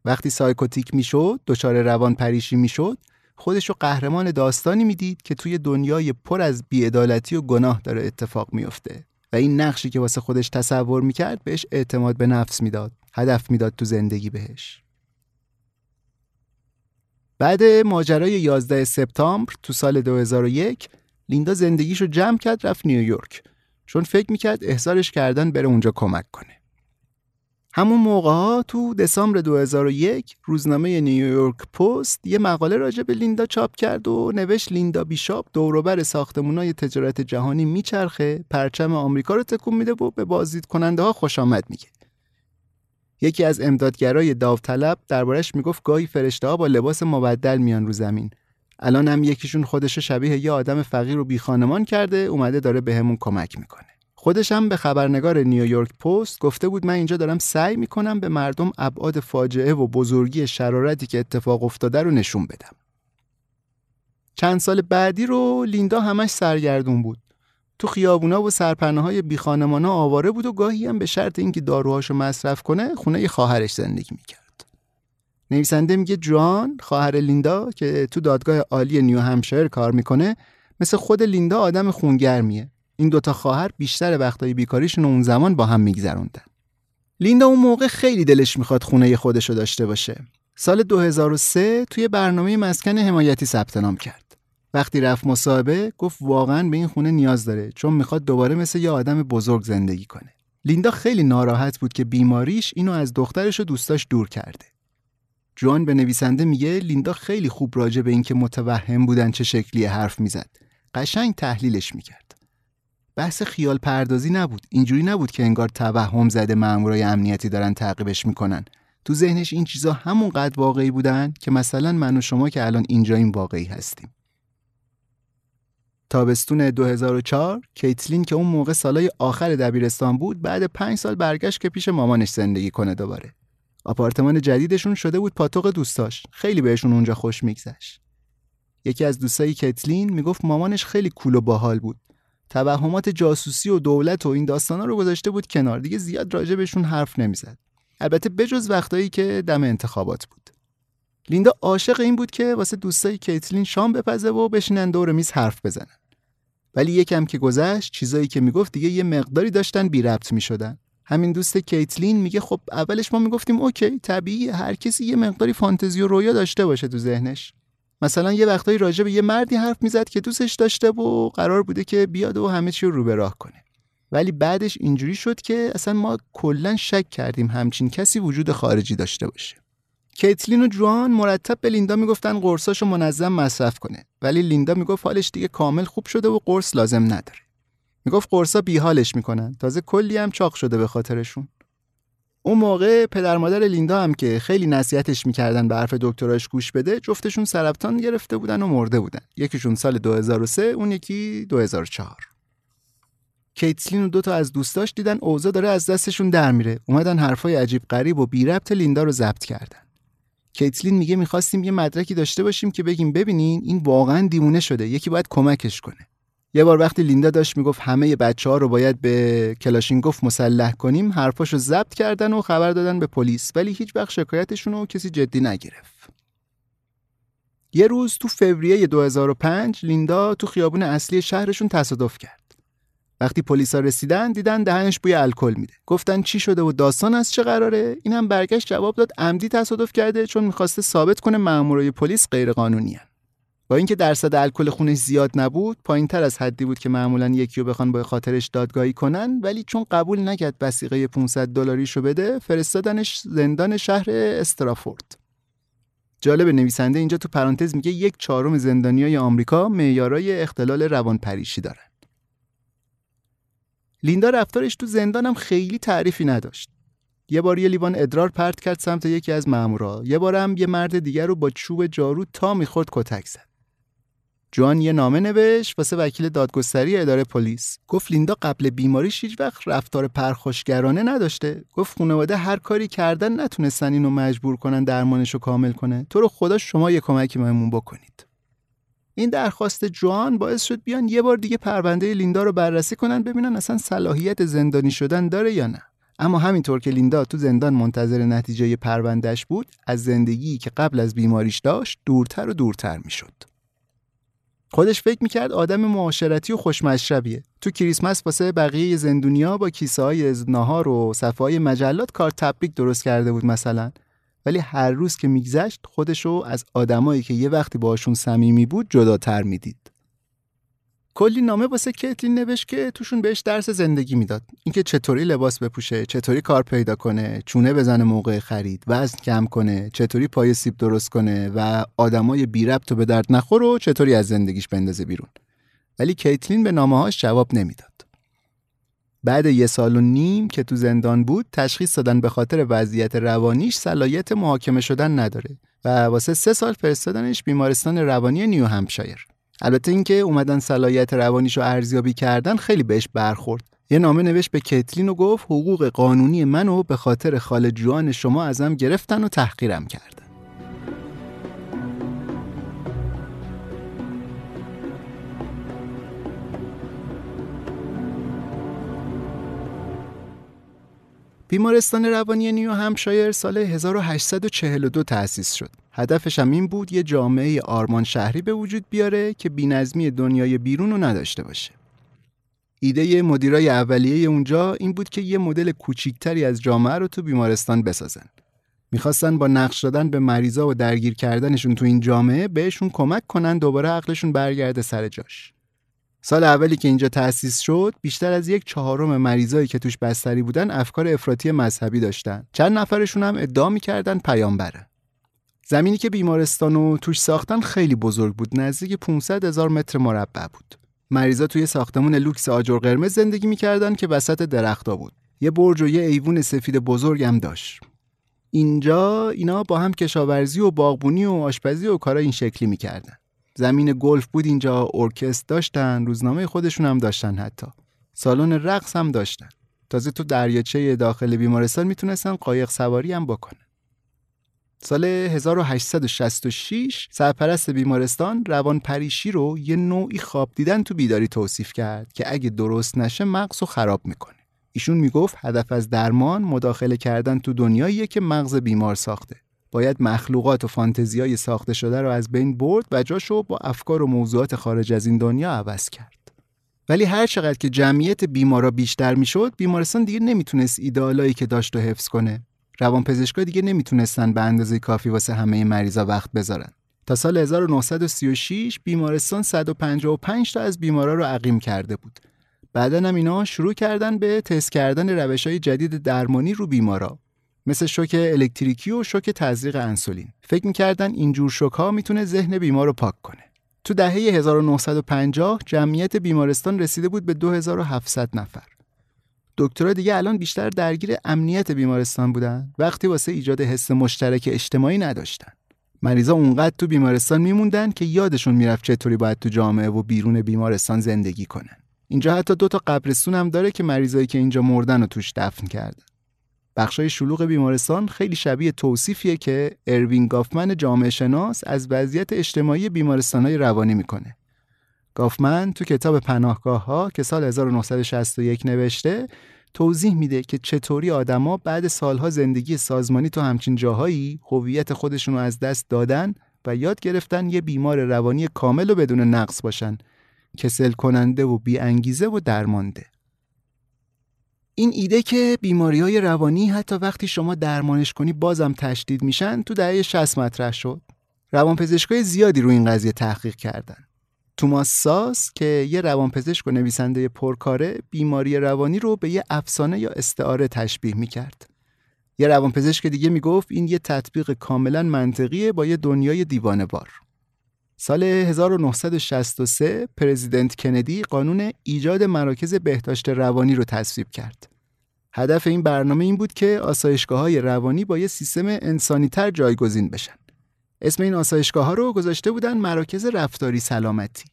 وقتی سایکوتیک می‌شد، دچار روان پریشی می‌شد، خودش رو قهرمان داستانی می‌دید که توی دنیای پر از بیعدالتی و گناه داره اتفاق میفته و این نقشی که واسه خودش تصور می‌کرد بهش اعتماد به نفس می‌داد هدف می‌داد تو زندگی بهش. بعد ماجرای 11 سپتامبر تو سال 2001 لیندا زندگیشو جمع کرد رفت نیویورک. چون فکر می‌کرد احضارش کردن بره اونجا کمک کنه. همون موقع ها تو دسامبر 2001 روزنامه نیویورک پست یه مقاله راجع به لیندا چاپ کرد و نوشت لیندا بیشاپ دوروبر ساختمونای تجارت جهانی میچرخه پرچم آمریکا رو تکون میده و به بازدید کننده ها خوش آمد میگه. یکی از امدادگرای داوطلب دربارش می‌گفت گاهی فرشته ها با لباس مبدل میان رو زمین. الان هم یکیشون خودش شبیه یه آدم فقیر و بی خانمان کرده اومده داره بهمون کمک می‌کنه. خودش هم به خبرنگار نیویورک پست گفته بود من اینجا دارم سعی می‌کنم به مردم ابعاد فاجعه و بزرگی شرارتی که اتفاق افتاده رو نشون بدم. چند سال بعدی رو لیندا همش سرگردون بود. تو خیابونا و سرپنه های بی آواره بود و گاهی هم به شرط اینکه داروهاشو مصرف کنه خونه خواهرش زندگی می‌کرد. نویسنده میگه جوان خواهر لیندا که تو دادگاه عالی نیو همشایر کار می‌کنه مثل خود لیندا آدم خونگرمیه این دوتا خواهر بیشتر وقتای بیکاریشون اون زمان با هم میگذروندن. لیندا اون موقع خیلی دلش می‌خواد خونه خودشو داشته باشه. سال 2003 توی برنامه مسکن حمایتی ثبت نام کرد. وقتی رفت مصاحبه گفت واقعا به این خونه نیاز داره چون می‌خواد دوباره مثل یه آدم بزرگ زندگی کنه. لیندا خیلی ناراحت بود که بیماریش اینو از دخترش و دوستاش دور کرده. جوان به نویسنده میگه لیندا خیلی خوب راجع به اینکه متوهم بودن چه شکلی حرف می‌زد. قشنگ تحلیلش می‌کرد. بحث خیال پردازی نبود. اینجوری نبود که انگار توهم زده مامورای امنیتی دارن تعقیبش می‌کنن. تو ذهنش این چیزا همونقدر واقعی بودن که مثلا من و شما که الان اینجا این واقعی هستیم. تابستون 2004 کیتلین که اون موقع سالای آخر دبیرستان بود بعد پنج سال برگشت که پیش مامانش زندگی کنه دوباره. آپارتمان جدیدشون شده بود پاتوق دوستاش خیلی بهشون اونجا خوش میگذشت. یکی از دوستای کیتلین می‌گفت مامانش خیلی cool و باحال بود. توهمات جاسوسی و دولت و این داستانا رو گذاشته بود کنار. دیگه زیاد راجع بهشون حرف نمی‌زد. البته بجز وقتایی که دم انتخابات بود. لیندا عاشق این بود که واسه دوستای کیتلین شام بپزه و بشینن دور میز حرف بزنن. ولی یکم که گذشت چیزایی که می‌گفت دیگه یه مقداری داشتن بی ربط می‌شدن. همین دوست کیتلین میگه خب اولش ما می‌گفتیم okay طبیعی هر کسی یه مقداری فانتزی و رویا داشته باشه تو ذهنش. مثلا یه وقتایی راجع به یه مردی حرف می‌زد که دوستش داشته و قرار بوده که بیاد و همه چی رو به راه کنه. ولی بعدش اینجوری شد که اصلا ما کلا شک کردیم همچین کسی وجود خارجی داشته باشه. کیتلین و جوان مرتب به لیندا می‌گفتن قرصاشو منظم مصرف کنه. ولی لیندا می‌گفت حالش دیگه کامل خوب شده و قرص لازم نداره. می‌گفت قرصا بیحالش می‌کنن. تازه کلی هم چاق شده به خاطرشون. اون موقع پدر مادر لیندا هم که خیلی نصیحتش می‌کردن به حرف دکتراش گوش بده جفتشون سرطان گرفته بودن و مرده بودن. یکیشون سال 2003 اون یکی 2004 کیتلین و دوتا از دوستاش دیدن اوضاع داره از دستشون در میره. اومدن حرفای عجیب غریب و بی ربط لیندا رو ضبط کردن. کیتلین میگه می‌خواستیم یه مدرکی داشته باشیم که بگیم ببینین این واقعا دیوونه شده. یکی باید کمکش کنه. یه بار وقتی لیندا داشت می‌گفت همه بچه ها رو باید به کلاشینکوف مسلح کنیم حرفاشو ضبط کردن و خبر دادن به پلیس ولی هیچ وقت شکایتشون رو کسی جدی نگرفت. یه روز تو فوریه 2005 لیندا تو خیابون اصلی شهرشون تصادف کرد. وقتی پلیسا رسیدن دیدن دهنش بوی الکل میده. گفتن چی شده و داستان از چه قراره؟ اینم برگشت جواب داد عمدی تصادف کرده چون می‌خواسته ثابت کنه مامورای پلیس غیرقانونیان با اینکه درصد الکل خونش زیاد نبود پایین تر از حدی بود که معمولا یکی رو بخوان با خاطرش دادگاهی کنن ولی چون قبول نکرد وسیقه 500 دلاریشو بده فرستادنش زندان شهر استرافورد. جالب نویسنده اینجا تو پرانتز میگه یک چهارم زندانیای آمریکا معیارای اختلال روانپریشی دارن. لیندا رفتارش تو زندانم خیلی تعریفی نداشت. یه بار یه لیوان ادرار پرت کرد سمت یکی از مامورا یه بارم یه مرد دیگر رو با چوب جارو تا می‌خورد کتک زد. جوان یه نامه نوشت واسه وکیل دادگستری اداره پلیس. گفت لیندا قبل بیماریش هیچ وقت رفتار پرخوشگرانه نداشته. گفت خانواده هر کاری کردن نتونستن اینو مجبور کنن درمانشو کامل کنه. تو رو خدا شما یه کمکی بهمون بکنید. این درخواست جوان باعث شد بیان یه بار دیگه پرونده لیندا رو بررسی کنن ببینن اصلا صلاحیت زندانی شدن داره یا نه. اما همینطور که لیندا تو زندان منتظر نتیجه پروندهش بود از زندگی که قبل از بیماریش داشت دورتر و دورتر می‌شد. خودش فکر می‌کرد آدم معاشرتی و خوشمشربیه. تو کریسمس واسه بقیه زندونیا با کیسه های ناهار و صفای مجلات کار تبریک درست کرده بود مثلا. ولی هر روز که میگذشت خودشو از آدمایی که یه وقتی باشون صمیمی بود جداتر می‌دید. کلی نامه واسه کتلین نوشت که توشون بهش درس زندگی می‌داد. اینکه چطوری لباس بپوشه چطوری کار پیدا کنه چونه بزنه موقع خرید وزن کم کنه چطوری پای سیب درست کنه و آدمای بی ربط و به درد نخور و چطوری از زندگیش بندازه بیرون. ولی کیتلین به نامه هاش جواب نمی‌داد. بعد یه سال و نیم که تو زندان بود تشخیص دادن به خاطر وضعیت روانیش صلاحیت محاکمه شدن نداره و واسه سه سال فرستادنش بیمارستان روانی نیو همشایر البته اینکه اومدن صلاحیت روانیشو ارزیابی کردن خیلی بهش برخورد یه نامه نوشت به کتلین و گفت حقوق قانونی منو به خاطر خال جوان شما ازم گرفتن و تحقیرم کردن بیمارستان روانی نیو همشایر سال 1842 تأسیس شد. هدفش هم این بود یه جامعه آرمان شهری به وجود بیاره که بینظمی دنیای بیرون رو نداشته باشه. ایده مدیرای اولیه اونجا این بود که یه مدل کوچیکتری از جامعه رو تو بیمارستان بسازن. می‌خواستن با نقش دادن به مریضا و درگیر کردنشون تو این جامعه بهشون کمک کنن دوباره عقلشون برگرده سر جاش. سال اولی که اینجا تأسیس شد بیشتر از یک چهارم مریضایی که توش بستری بودن افکار افراطی مذهبی داشتن چند نفرشون هم ادعا می‌کردن پیامبره زمینی که بیمارستان و توش ساختن خیلی بزرگ بود نزدیک 500 هزار متر مربع بود. مریضا توی ساختمون لوکس آجر قرمز زندگی می‌کردن که وسط درختا بود. یه برج و یه ایوون سفید بزرگ هم داشت. اینجا اینا با هم کشاورزی و باغبونی و آشپزی و کارا این شکلی می‌کردن. زمین گلف بود اینجا ارکست داشتن روزنامه خودشون هم داشتن حتی. سالن رقص هم داشتن. تازه تو دریاچه داخل بیمارستان می‌تونستن قایق سواری هم بکنن. سال 1866 سرپرست بیمارستان روان پریشی رو یه نوعی خواب دیدن تو بیداری توصیف کرد که اگه درست نشه مغز رو خراب می‌کنه ایشون می‌گفت هدف از درمان مداخله کردن تو دنیاییه که مغز بیمار ساخته باید مخلوقات و فانتزیای ساخته شده رو از بین برد و جاشو با افکار و موضوعات خارج از این دنیا عوض کرد. ولی هر چقدر که جمعیت بیمارا بیشتر می‌شد، بیمارستان دیگه نمی‌تونست ایدالایی که داشت و حفظ کنه. روانپزشکا دیگه نمی‌تونستن به اندازه کافی واسه همه مریضا وقت بذارن. تا سال 1936 بیمارستان 155 تا از بیمارا رو عقیم کرده بود. بعدا هم اینا شروع کردن به تست کردن روش های جدید درمانی رو بیمارا مثل شوک الکتریکی و شوک تزریق انسولین فکر می‌کردن اینجور شوک ها می‌تونه ذهن بیمار رو پاک کنه تو دهه 1950 جمعیت بیمارستان رسیده بود به 2700 نفر دکترها دیگه الان بیشتر درگیر امنیت بیمارستان بودن. وقتی واسه ایجاد حس مشترک اجتماعی نداشتن. مریضا اونقدر تو بیمارستان میموندن که یادشون می‌رفت چطوری باید تو جامعه و بیرون بیمارستان زندگی کنن. اینجا حتی دو تا قبرستون هم داره که مریضایی که اینجا مردن رو توش دفن کردن بخشای شلوغ بیمارستان خیلی شبیه توصیفیه که اروین گافمن جامعه شناس از وضعیت اجتماعی بیمارستانهای روانی می‌کنه. گافمن تو کتاب پناهگاه ها که سال 1961 نوشته توضیح میده که چطوری آدما بعد سالها زندگی سازمانی تو همچین جاهایی هویت خودشون رو از دست دادن و یاد گرفتن یه بیمار روانی کامل و بدون نقص باشن کسل کننده و بی انگیزه و درمانده. این ایده که بیماری های روانی حتی وقتی شما درمانش کنی بازم تشدید میشن تو دهه 60 مطرح شد. روانپزشکای زیادی رو این قضیه تحقیق کردن. توماس ساس که یه روانپزشک و نویسنده پرکاره بیماری روانی رو به یه افسانه یا استعاره تشبیه می‌کرد. یه روانپزشک دیگه می‌گفت این یه تطبیق کاملا منطقیه با یه دنیای دیوانه بار. سال 1963 پرزیدنت کندی قانون ایجاد مراکز بهداشت روانی رو تصویب کرد. هدف این برنامه این بود که آسایشگاه های روانی با یه سیستم انسانی تر جایگزین بشن. اسم این آسایشگاه ها رو گذاشته بودن مراکز رفتاری سلامتی.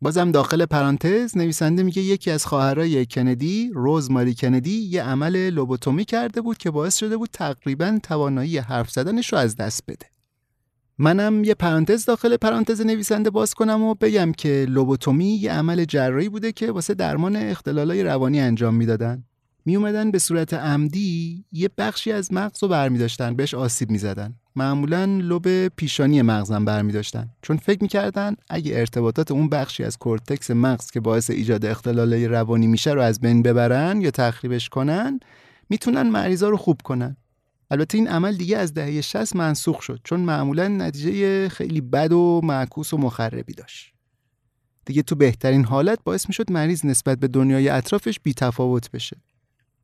بازم داخل پرانتز نویسنده میگه یکی از خواهرای کندی روز ماری کندی یه عمل لوبوتومی کرده بود که باعث شده بود تقریبا توانایی حرف زدنش رو از دست بده. منم یه پرانتز داخل پرانتز نویسنده باز کنم و بگم که لوبوتومی یه عمل جراحی بوده که واسه درمان اختلالای روانی انجام می‌دادن. می اومدن به صورت عمدی یه بخشی از مغز رو برمی داشتن بهش آسیب می زدن. معمولا لب پیشانی مغزم برمی داشتن چون فکر می‌کردن اگه ارتباطات اون بخشی از کورتکس مغز که باعث ایجاد اختلال روانی میشه رو از بین ببرن یا تخریبش کنن می‌تونن مریضا رو خوب کنن. البته این عمل دیگه از دهه 60 منسوخ شد چون معمولا نتیجه خیلی بد و معکوس و مخربی داشت. دیگه تو بهترین حالت باعث می‌شد مریض نسبت به دنیای اطرافش بی تفاوت بشه.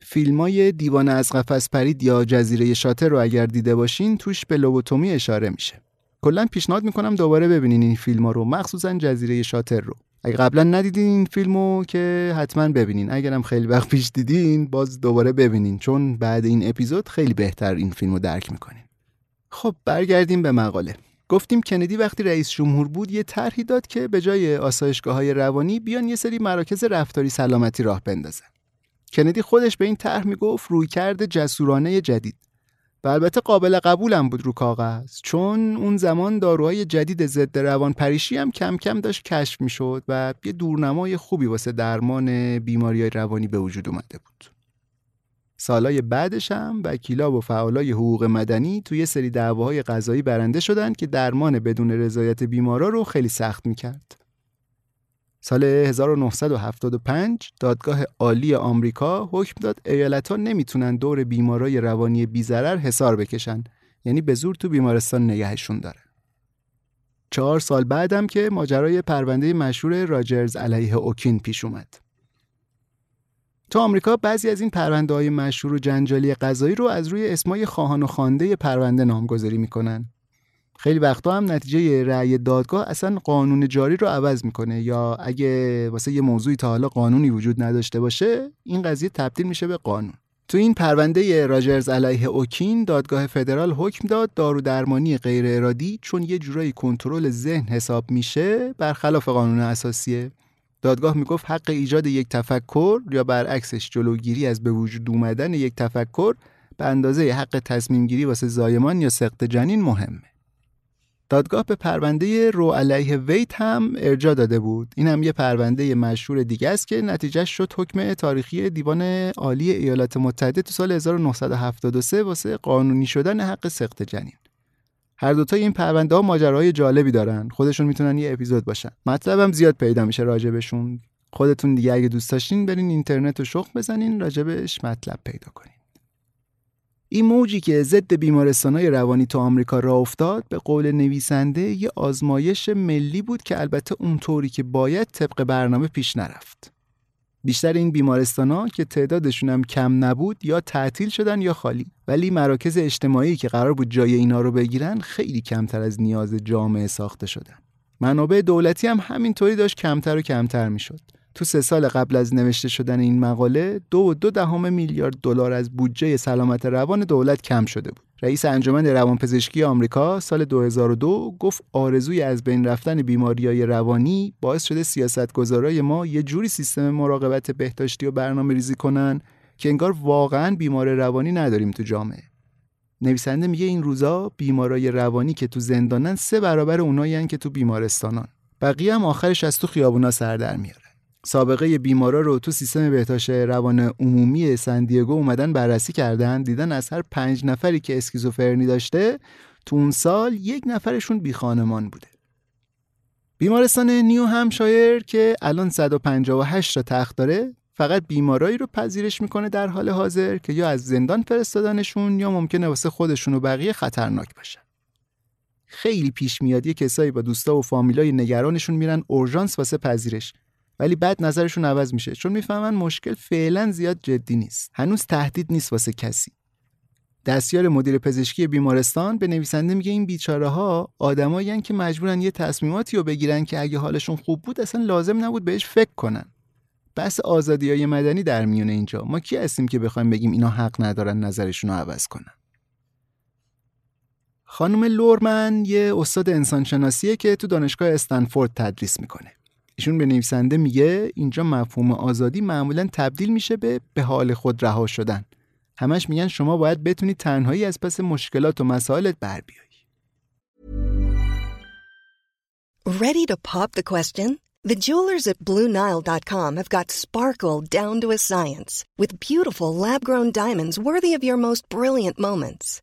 فیلم های دیوانه از قفس پرید یا جزیره شاتر رو اگر دیده باشین توش به لوبوتومی اشاره میشه. کلا پیشنهاد می‌کنم دوباره ببینین این فیلم ها رو مخصوصا جزیره شاتر رو. اگه قبلا ندیدین این فیلمو که حتما ببینین. اگرم خیلی وقت پیش دیدین باز دوباره ببینین چون بعد این اپیزود خیلی بهتر این فیلمو درک می‌کنین. خب برگردیم به مقاله. گفتیم کندی وقتی رئیس جمهور بود یه طرحی داد که به جای آسایشگاه های روانی بیان یه سری مراکز رفتاری سلامتی راه بندازن. کندی خودش به این طرح می‌گفت رویکرد جسورانه جدید. و البته قابل قبولم بود رو کاغذ چون اون زمان داروهای جدید ضد روان پریشی هم کم کم داشت کشف می‌شد و یه دورنمای خوبی واسه درمان بیماری روانی به وجود اومده بود. سالای بعدش هم وکیلا و فعالای حقوق مدنی توی سری دعواهای قضایی برنده شدن که درمان بدون رضایت بیمارا رو خیلی سخت می‌کرد. سال 1975 دادگاه عالی آمریکا حکم داد ایالتها نمی‌تونن دور بیمارای روانی بیزرر حسار بکشن. یعنی به زور تو بیمارستان نگهشون داره. چهار سال بعدم که ماجرای پرونده مشهور راجرز علیه اوکین پیش اومد. تو آمریکا بعضی از این پرونده های مشهور و جنجالی قضایی رو از روی اسمای خواهان و خانده پرونده نامگذاری می‌کنن. خیلی وقتا هم نتیجه رأی دادگاه اصلا قانون جاری رو عوض می‌کنه یا اگه واسه یه موضوعی تا حالا قانونی وجود نداشته باشه این قضیه تبدیل میشه به قانون. تو این پرونده راجرز علیه اوکین دادگاه فدرال حکم داد دارو درمانی غیر ارادی چون یه جورایی کنترل ذهن حساب میشه برخلاف قانون اساسیه. دادگاه می‌گفت حق ایجاد یک تفکر یا برعکسش جلوگیری از به وجود اومدن یک تفکر به اندازه حق تصمیم گیری واسه زایمان یا سقط جنین مهمه. دادگاه به پرونده رو علیه ویت هم ارجا داده بود. این هم یه پرونده مشهور دیگه است که نتیجه شد حکم تاریخی دیوان عالی ایالات متحده تو سال 1973 واسه قانونی شدن حق سخت جنین. هر دوتا این پرونده ها ماجراهای جالبی دارن. خودشون می‌تونن یه اپیزود باشن. مطلبم زیاد پیدا میشه راجبشون خودتون دیگه اگه دوست داشتین برین اینترنت و شخ بزنین راجبش مطلب پیدا کنین. این موجی که ضد بیمارستانهای روانی تو آمریکا را افتاد به قول نویسنده یه آزمایش ملی بود که البته اونطوری که باید طبق برنامه پیش نرفت. بیشتر این بیمارستان که تعدادشون هم کم نبود یا تعطیل شدن یا خالی. ولی مراکز اجتماعی که قرار بود جای اینا رو بگیرن خیلی کمتر از نیاز جامعه ساخته شدن. منابع دولتی هم همینطوری داشت کمتر و کمتر می‌شد. تو سه سال قبل از نوشته شدن این مقاله دو و دو دهم میلیارد دلار از بودجه سلامت روان دولت کم شده بود. رئیس انجمن روانپزشکی آمریکا سال 2002 گفت آرزوی از بین رفتن بیماریای روانی باعث شده سیاستگزارای ما یه جوری سیستم مراقبت بهداشتی و برنامه ریزی کنن که انگار واقعا بیمار روانی نداریم تو جامعه. نویسنده میگه این روزا بیمارای روانی که تو زندانن سه برابر اونایی که تو بیمارستانان. بقیه هم آخرش از تو خیابونا سر در میاره. سابقه بیمارا رو تو سیستم بهداشت روان عمومی سندیگو اومدن بررسی کردن. دیدن از هر پنج نفری که اسکیزوفرنی داشته تو اون سال یک نفرشون بی خانمان بوده. بیمارستان نیو همشایر که الان 158 تا تخت داره فقط بیمارایی رو پذیرش می‌کنه در حال حاضر که یا از زندان فرستادنشون یا ممکنه واسه خودشون و بقیه خطرناک باشن خیلی پیش میاد یه کسایی با دوستا و فامیلای نگرانشون میرن اورژانس واسه پذیرش. ولی بعد نظرشون عوض میشه. چون می‌فهمن مشکل فعلا زیاد جدی نیست. هنوز تهدید نیست واسه کسی. دستیار مدیر پزشکی بیمارستان به نویسنده میگه این بیچاره ها آدمایی که مجبورن یه تصمیماتی رو بگیرن که اگه حالشون خوب بود اصلا لازم نبود بهش فکر کنن. بس آزادی های مدنی در میونه اینجا. ما کی هستیم که بخوایم بگیم اینا حق ندارن نظرشون رو عوض کنن؟ خانم لورمن یه استاد انسانشناسیه که تو دانشگاه استنفورد تدریس می‌کنه. ایشون به نویسنده میگه اینجا مفهوم آزادی معمولا تبدیل میشه به به حال خود رها شدن همش میگن شما باید بتونی تنهایی از پس مشکلات و مسائلت بر بیایی Ready to pop the question? The jewelers at BlueNile.com have got sparkle down to a science with beautiful lab-grown diamonds worthy of your most brilliant moments.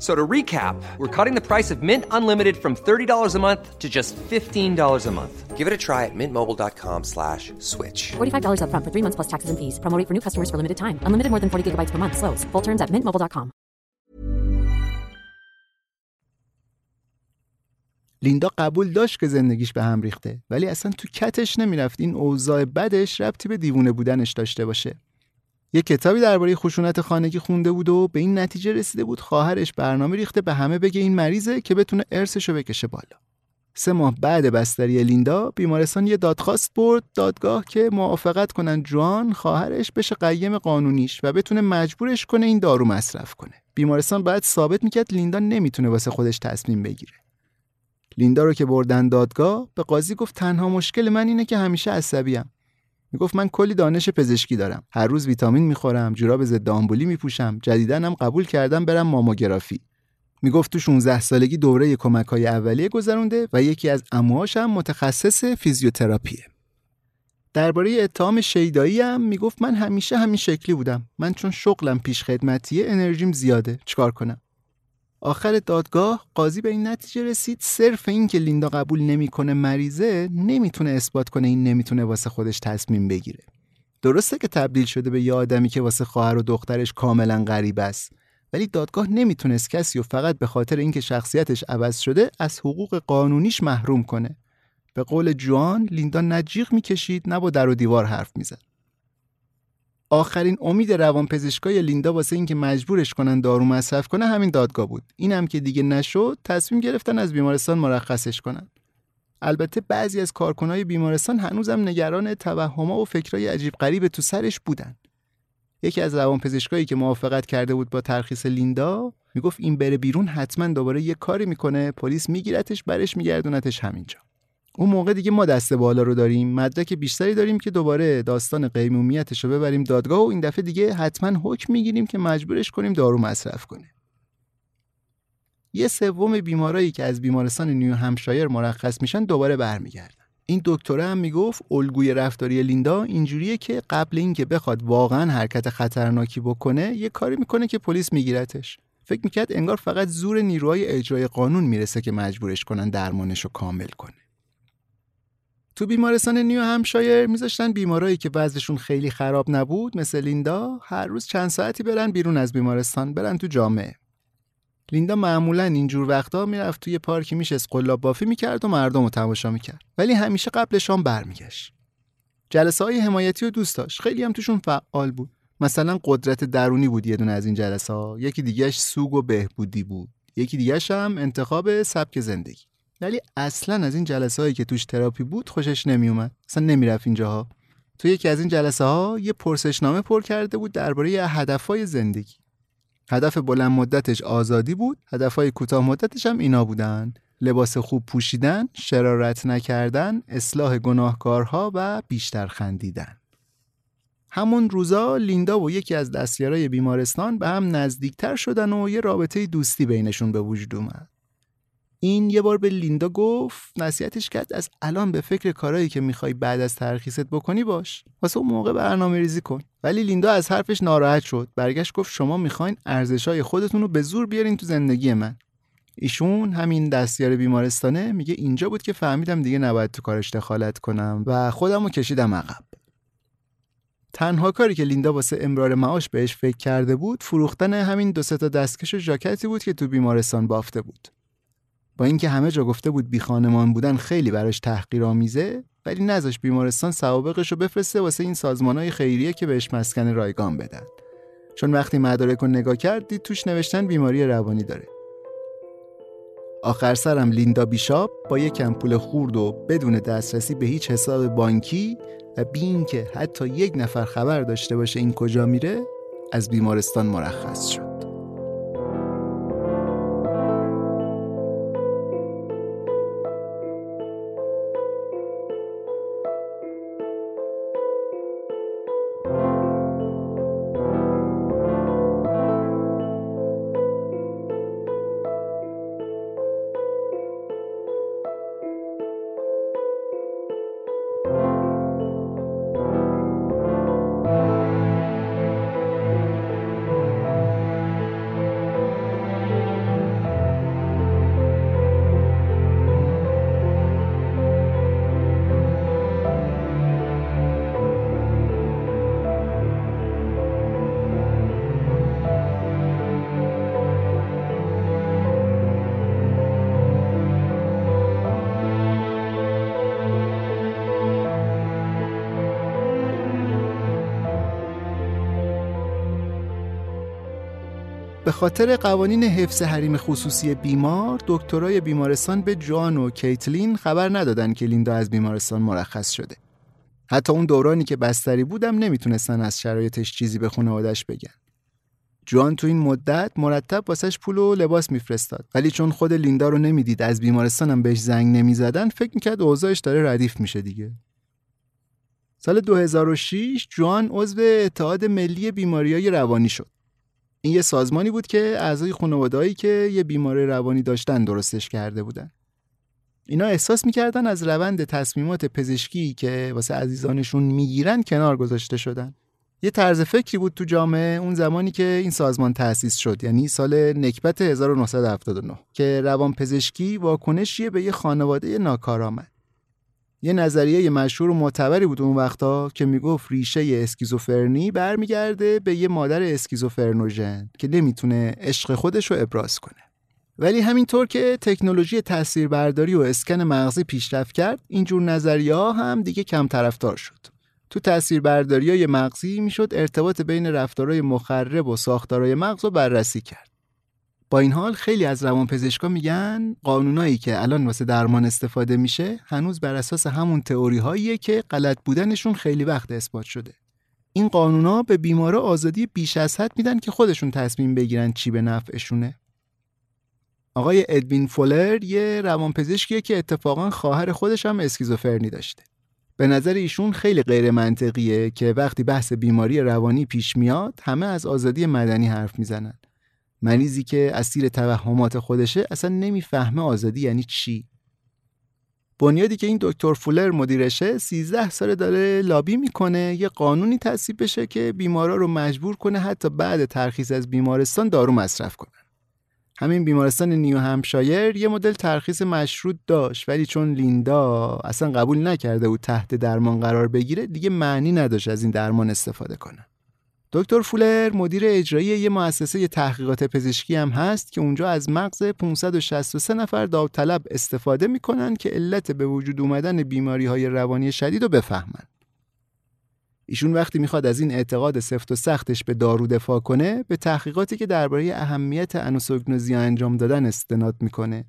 So to recap, we're cutting the price of Mint Unlimited from $30 a month to just $15 a month. Give it a try at mintmobile.com slash switch. $45 upfront for three months plus taxes and fees. Promoting for new customers for limited time. Unlimited more than 40 gigabytes per month. Slows. Full terms at mintmobile.com. لیندا قبول داشت که زندگیش به هم ریخته ولی اصلا تو کتش نمی‌رفت این اوضاع بدش ربطی به دیوونه بودنش داشته باشه یه کتابی درباره خشونت خانگی خونده بود و به این نتیجه رسیده بود خواهرش برنامه ریخته به همه بگه این مریضه که بتونه ارثشو بکشه بالا. سه ماه بعد بستری لیندا بیمارستان یه دادخواست برد دادگاه که موافقت کنن جوان خواهرش بشه قیم قانونیش و بتونه مجبورش کنه این دارو مصرف کنه. بیمارستان باید ثابت می‌کرد لیندا نمی‌تونه واسه خودش تصمیم بگیره. لیندا رو که بردن دادگاه به قاضی گفت تنها مشکل من اینه که همیشه عصبیم. می‌گفت من کلی دانش پزشکی دارم. هر روز ویتامین می‌خورم جوراب ضد آمبولی میپوشم هم قبول کردم برم ماموگرافی. می‌گفت تو 16 سالگی دوره کمک های اولیه گذرونده و یکی از اموهاش هم متخصص فیزیوتراپیه. درباره اتهام شیدایی هم می‌گفت من همیشه همین شکلی بودم. من چون شغلم پیش خدمتیه انرژیم زیاده. چیکار کنم؟ آخر دادگاه قاضی به این نتیجه رسید. صرف این که لیندا قبول نمی‌کنه مریضه نمی‌تونه اثبات کنه این نمی‌تونه واسه خودش تصمیم بگیره. درسته که تبدیل شده به یه آدمی که واسه خواهر و دخترش کاملا غریب است. ولی دادگاه نمی‌تونست کسی و فقط به خاطر اینکه شخصیتش عوض شده از حقوق قانونیش محروم کنه. به قول جوان لیندا نجیغ می‌کشید نه با در و دیوار حرف می‌زد. آخرین امید روانپزشکای لیندا واسه اینکه مجبورش کنن دارو مصرف کنه همین دادگاه بود. اینم که دیگه نشد تصمیم گرفتن از بیمارستان مرخصش کنن. البته بعضی از کارکنای بیمارستان هنوزم نگران توهم‌ها و فکرای عجیب غریب تو سرش بودن. یکی از روانپزشکایی که موافقت کرده بود با ترخیص لیندا می‌گفت این بره بیرون حتما دوباره یه کاری می‌کنه پلیس میگیرتش برش میگردونتش همینجا. اون موقع دیگه ما دست بالا رو داریم مدرک بیشتری داریم که دوباره داستان قیمومیتش رو ببریم دادگاه و این دفعه دیگه حتما حکم می‌گیریم که مجبورش کنیم دارو مصرف کنه. یه سوم بیمارایی که از بیمارستان نیو همشایر مرخص میشن دوباره برمیگردن. این دکتره هم می‌گفت الگوی رفتاری لیندا اینجوریه که قبل اینکه بخواد واقعا حرکت خطرناکی بکنه یه کاری می‌کنه که پلیس میگیرتش. فکر می‌کرد انگار فقط زور نیروهای اجرای قانون می‌رسه که مجبورش کنن درمانش رو کامل کنه. تو بیمارستان نیو همشایر میذاشتن بیمارایی که وضعشون خیلی خراب نبود مثل لیندا هر روز چند ساعتی برن بیرون از بیمارستان برن تو جامعه. لیندا معمولا اینجور وقتا می‌رفت توی پارکی میشه قلاب بافی می‌کرد و مردم رو تماشا می‌کرد. ولی همیشه قبل شام برمیگشت. جلسه های حمایتی رو دوست داشت. خیلی هم توشون فعال بود. مثلا قدرت درونی بود یه دونه از این جلسه ها یکی دیگهش سوگ و بهبودی بود. یکی دیگهش هم انتخاب سبک زندگی. ولی اصلا از این جلسه هایی که توش تراپی بود خوشش نمیومد اصلا نمی‌رفت اینجاها. تو یکی از این جلسه ها یه پرسشنامه پر کرده بود درباره هدفهای زندگی. هدف بلند مدتش آزادی بود هدفهای کوتاه مدتش هم اینا بودن. لباس خوب پوشیدن شرارت نکردن اصلاح گناهکارها و بیشتر خندیدن. همون روزا لیندا و یکی از دستیارای بیمارستان به هم نزدیکتر شدن و یه رابطه دوستی بینشون به وجود اومد. این یه بار به لیندا گفت نصیحتش کرد از الان به فکر کارهایی که می‌خوای بعد از ترخیصت بکنی باش. واسه اون موقع برنامه ریزی کن. ولی لیندا از حرفش ناراحت شد. برگشت گفت شما می‌خواین ارزشای خودتون رو به زور بیارین تو زندگی من. ایشون همین دستیار بیمارستانه میگه اینجا بود که فهمیدم دیگه نباید تو کارش دخالت کنم و خودم رو کشیدم عقب. تنها کاری که لیندا واسه امرار معاش بهش فکر کرده بود فروختن همین دو تا دستکش و ژاکتی بود که تو بیمارستان بافته بود. با اینکه همه جا گفته بود بی خانمان بودن خیلی براش تحقیرآمیزه ولی نذاش بیمارستان سوابقش رو بفرسته واسه این سازمانهای خیریه که بهش مسکن رایگان بدن. چون وقتی مدارک رو نگاه کرد دید توش نوشتن بیماری روانی داره. آخر سرم لیندا بیشاپ با یک پول خورد و بدون دسترسی به هیچ حساب بانکی و بی که حتی یک نفر خبر داشته باشه این کجا میره از بیمارستان مرخص شد. خاطر قوانین حفظ حریم خصوصی بیمار دکترای بیمارستان به جان و کیتلین خبر ندادن که لیندا از بیمارستان مرخص شده. حتی اون دورانی که بستری بودم نمی‌تونستن از شرایطش چیزی به خانوادش بگن. جوان تو این مدت مرتب واسش پول و لباس میفرستاد. ولی چون خود لیندا رو نمی‌دید از بیمارستانم بهش زنگ نمی‌زدن فکر می‌کرد اوضاعش داره ردیف میشه دیگه. سال 2006 جوان عضو اتحاد ملی بیماریای روانی شد. این یه سازمانی بود که اعضای خانوادهایی که یه بیماری روانی داشتن درستش کرده بودن. اینا احساس می‌کردن از روند تصمیمات پزشکی که واسه عزیزانشون می‌گیرن کنار گذاشته شدن. یه طرز فکری بود تو جامعه اون زمانی که این سازمان تأسیس شد یعنی سال نکبت 1979 که روان پزشکی واکنشیه به یه خانواده ناکارآمد. یه نظریه مشهور و معتبری بود اون وقتا که می‌گفت ریشه اسکیزوفرنی برمیگرده به یه مادر اسکیزوفرنوژن که نمی‌تونه عشق خودش رو ابراز کنه. ولی همینطور که تکنولوژی تاثیربرداری و اسکن مغزی پیشرفت کرد اینجور نظریه ها هم دیگه کم طرفدار شد. تو تاثیربرداری های مغزی می‌شد ارتباط بین رفتارهای مخرب و ساختارهای مغز رو بررسی کرد. با این حال خیلی از روانپزشکا میگن قانونایی که الان واسه درمان استفاده میشه هنوز بر اساس همون تئوری هاییه که غلط بودنشون خیلی وقت اثبات شده. این قانونا به بیمارا آزادی بیش از حد میدن که خودشون تصمیم بگیرن چی به نفعشونه. آقای ادوین فولر یه روانپزشکیه که اتفاقا خواهر خودش هم اسکیزوفرنی داشته. به نظر ایشون خیلی غیر منطقیه که وقتی بحث بیماری روانی پیش میاد همه از آزادی مدنی حرف می‌زنن. مریضی که اسیر توهمات خودشه اصلا نمی‌فهمه آزادی یعنی چی. بنیادی که این دکتر فولر مدیرشه 13 سال داره لابی می‌کنه یه قانونی تصویب بشه که بیمارا رو مجبور کنه حتی بعد ترخیص از بیمارستان دارو مصرف کنن. همین بیمارستان نیو همشایر یه مدل ترخیص مشروط داشت ولی چون لیندا اصلا قبول نکرده بود تحت درمان قرار بگیره دیگه معنی نداشت از این درمان استفاده کنه دکتر فولر مدیر اجرایی یه مؤسسه تحقیقات پزشکی هم هست که اونجا از مغز 563 نفر داوطلب استفاده می‌کنن که علت به وجود اومدن بیماری های روانی شدید رو بفهمن. ایشون وقتی می‌خواد از این اعتقاد سفت و سختش به دارو دفاع کنه به تحقیقاتی که درباره اهمیت انوسوگنوزیا انجام دادن استناد می‌کنه.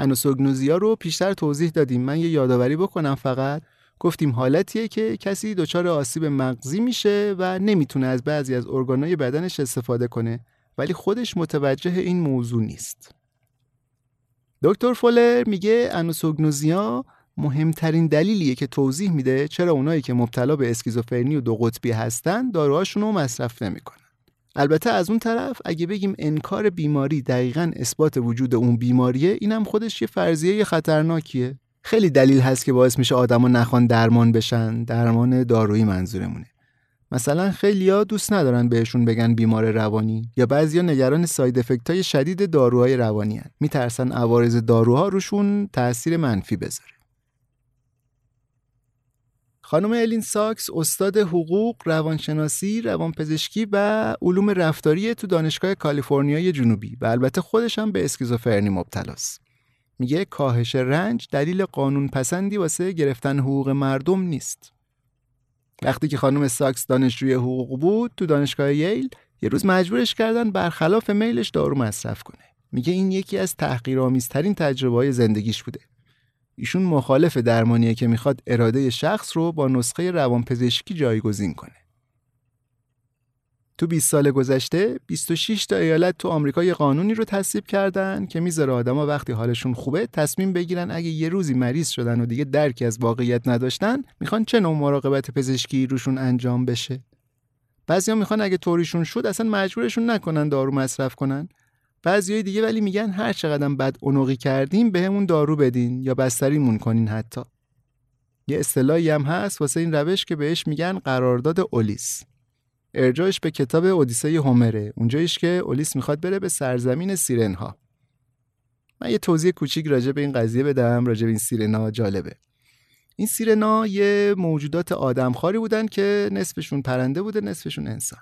انوسوگنوزیا رو پیشتر توضیح دادیم من یه یادآوری بکنم فقط گفتیم حالتیه که کسی دچار آسیب مغزی میشه و نمی‌تونه از بعضی از ارگانهای بدنش استفاده کنه ولی خودش متوجه این موضوع نیست. دکتر فولر میگه انوسوگنوزیا مهمترین دلیلیه که توضیح میده چرا اونایی که مبتلا به اسکیزوفرنی و دو قطبی هستن داروهاشون رو مصرف نمی‌کنن. البته از اون طرف اگه بگیم انکار بیماری دقیقا اثبات وجود اون بیماریه اینم خودش یه فرضیه خطرناکیه خیلی دلیل هست که باعث میشه آدما نخوان درمان بشن درمان دارویی منظورمونه مثلا خیلیا دوست ندارن بهشون بگن بیمار روانی یا بعضیا نگران side effect های شدید داروهای روانی هن. میترسن عوارض داروها روشون تاثیر منفی بذاره خانم الین ساکس استاد حقوق، روانشناسی، روانپزشکی و علوم رفتاری تو دانشگاه کالیفرنیای جنوبی و البته خودش هم به اسکیزوفرنی مبتلاست. میگه کاهش رنج دلیل قانون پسندی واسه گرفتن حقوق مردم نیست. وقتی که خانم ساکس دانشجوی حقوق بود تو دانشگاه ییل یه روز مجبورش کردن برخلاف میلش دارو مصرف کنه. میگه این یکی از تحقیرآمیزترین تجربه های زندگیش بوده. ایشون مخالف درمانیه که می‌خواد اراده شخص رو با نسخه روانپزشکی جایگزین کنه. تو 20 سال گذشته 26 تا ایالت تو آمریکا یه قانونی رو تصویب کردن که می‌ذاره آدما وقتی حالشون خوبه تصمیم بگیرن اگه یه روزی مریض شدن و دیگه درکی از واقعیت نداشتن می‌خوان چه نوع مراقبت پزشکی روشون انجام بشه. بعضیا می‌خوان اگه طوریشون شد اصلا مجبورشون نکنن دارو مصرف کنن. بعضیای دیگه ولی میگن هر چقدر بد اونقی کردیم بهمون دارو بدین یا بستریمون کنین حتی. یه اصطلاحی هم هست واسه این روش که بهش میگن قرارداد اولیس. ارجاعش به کتاب اودیسه هومره اونجایش که اولیس می‌خواد بره به سرزمین سیرنها. من یه توضیح کوچیک راجع به این قضیه بدم راجع به این سیرنا جالبه. این سیرنا یه موجودات آدمخواری بودن که نصفشون پرنده بوده نصفشون انسان.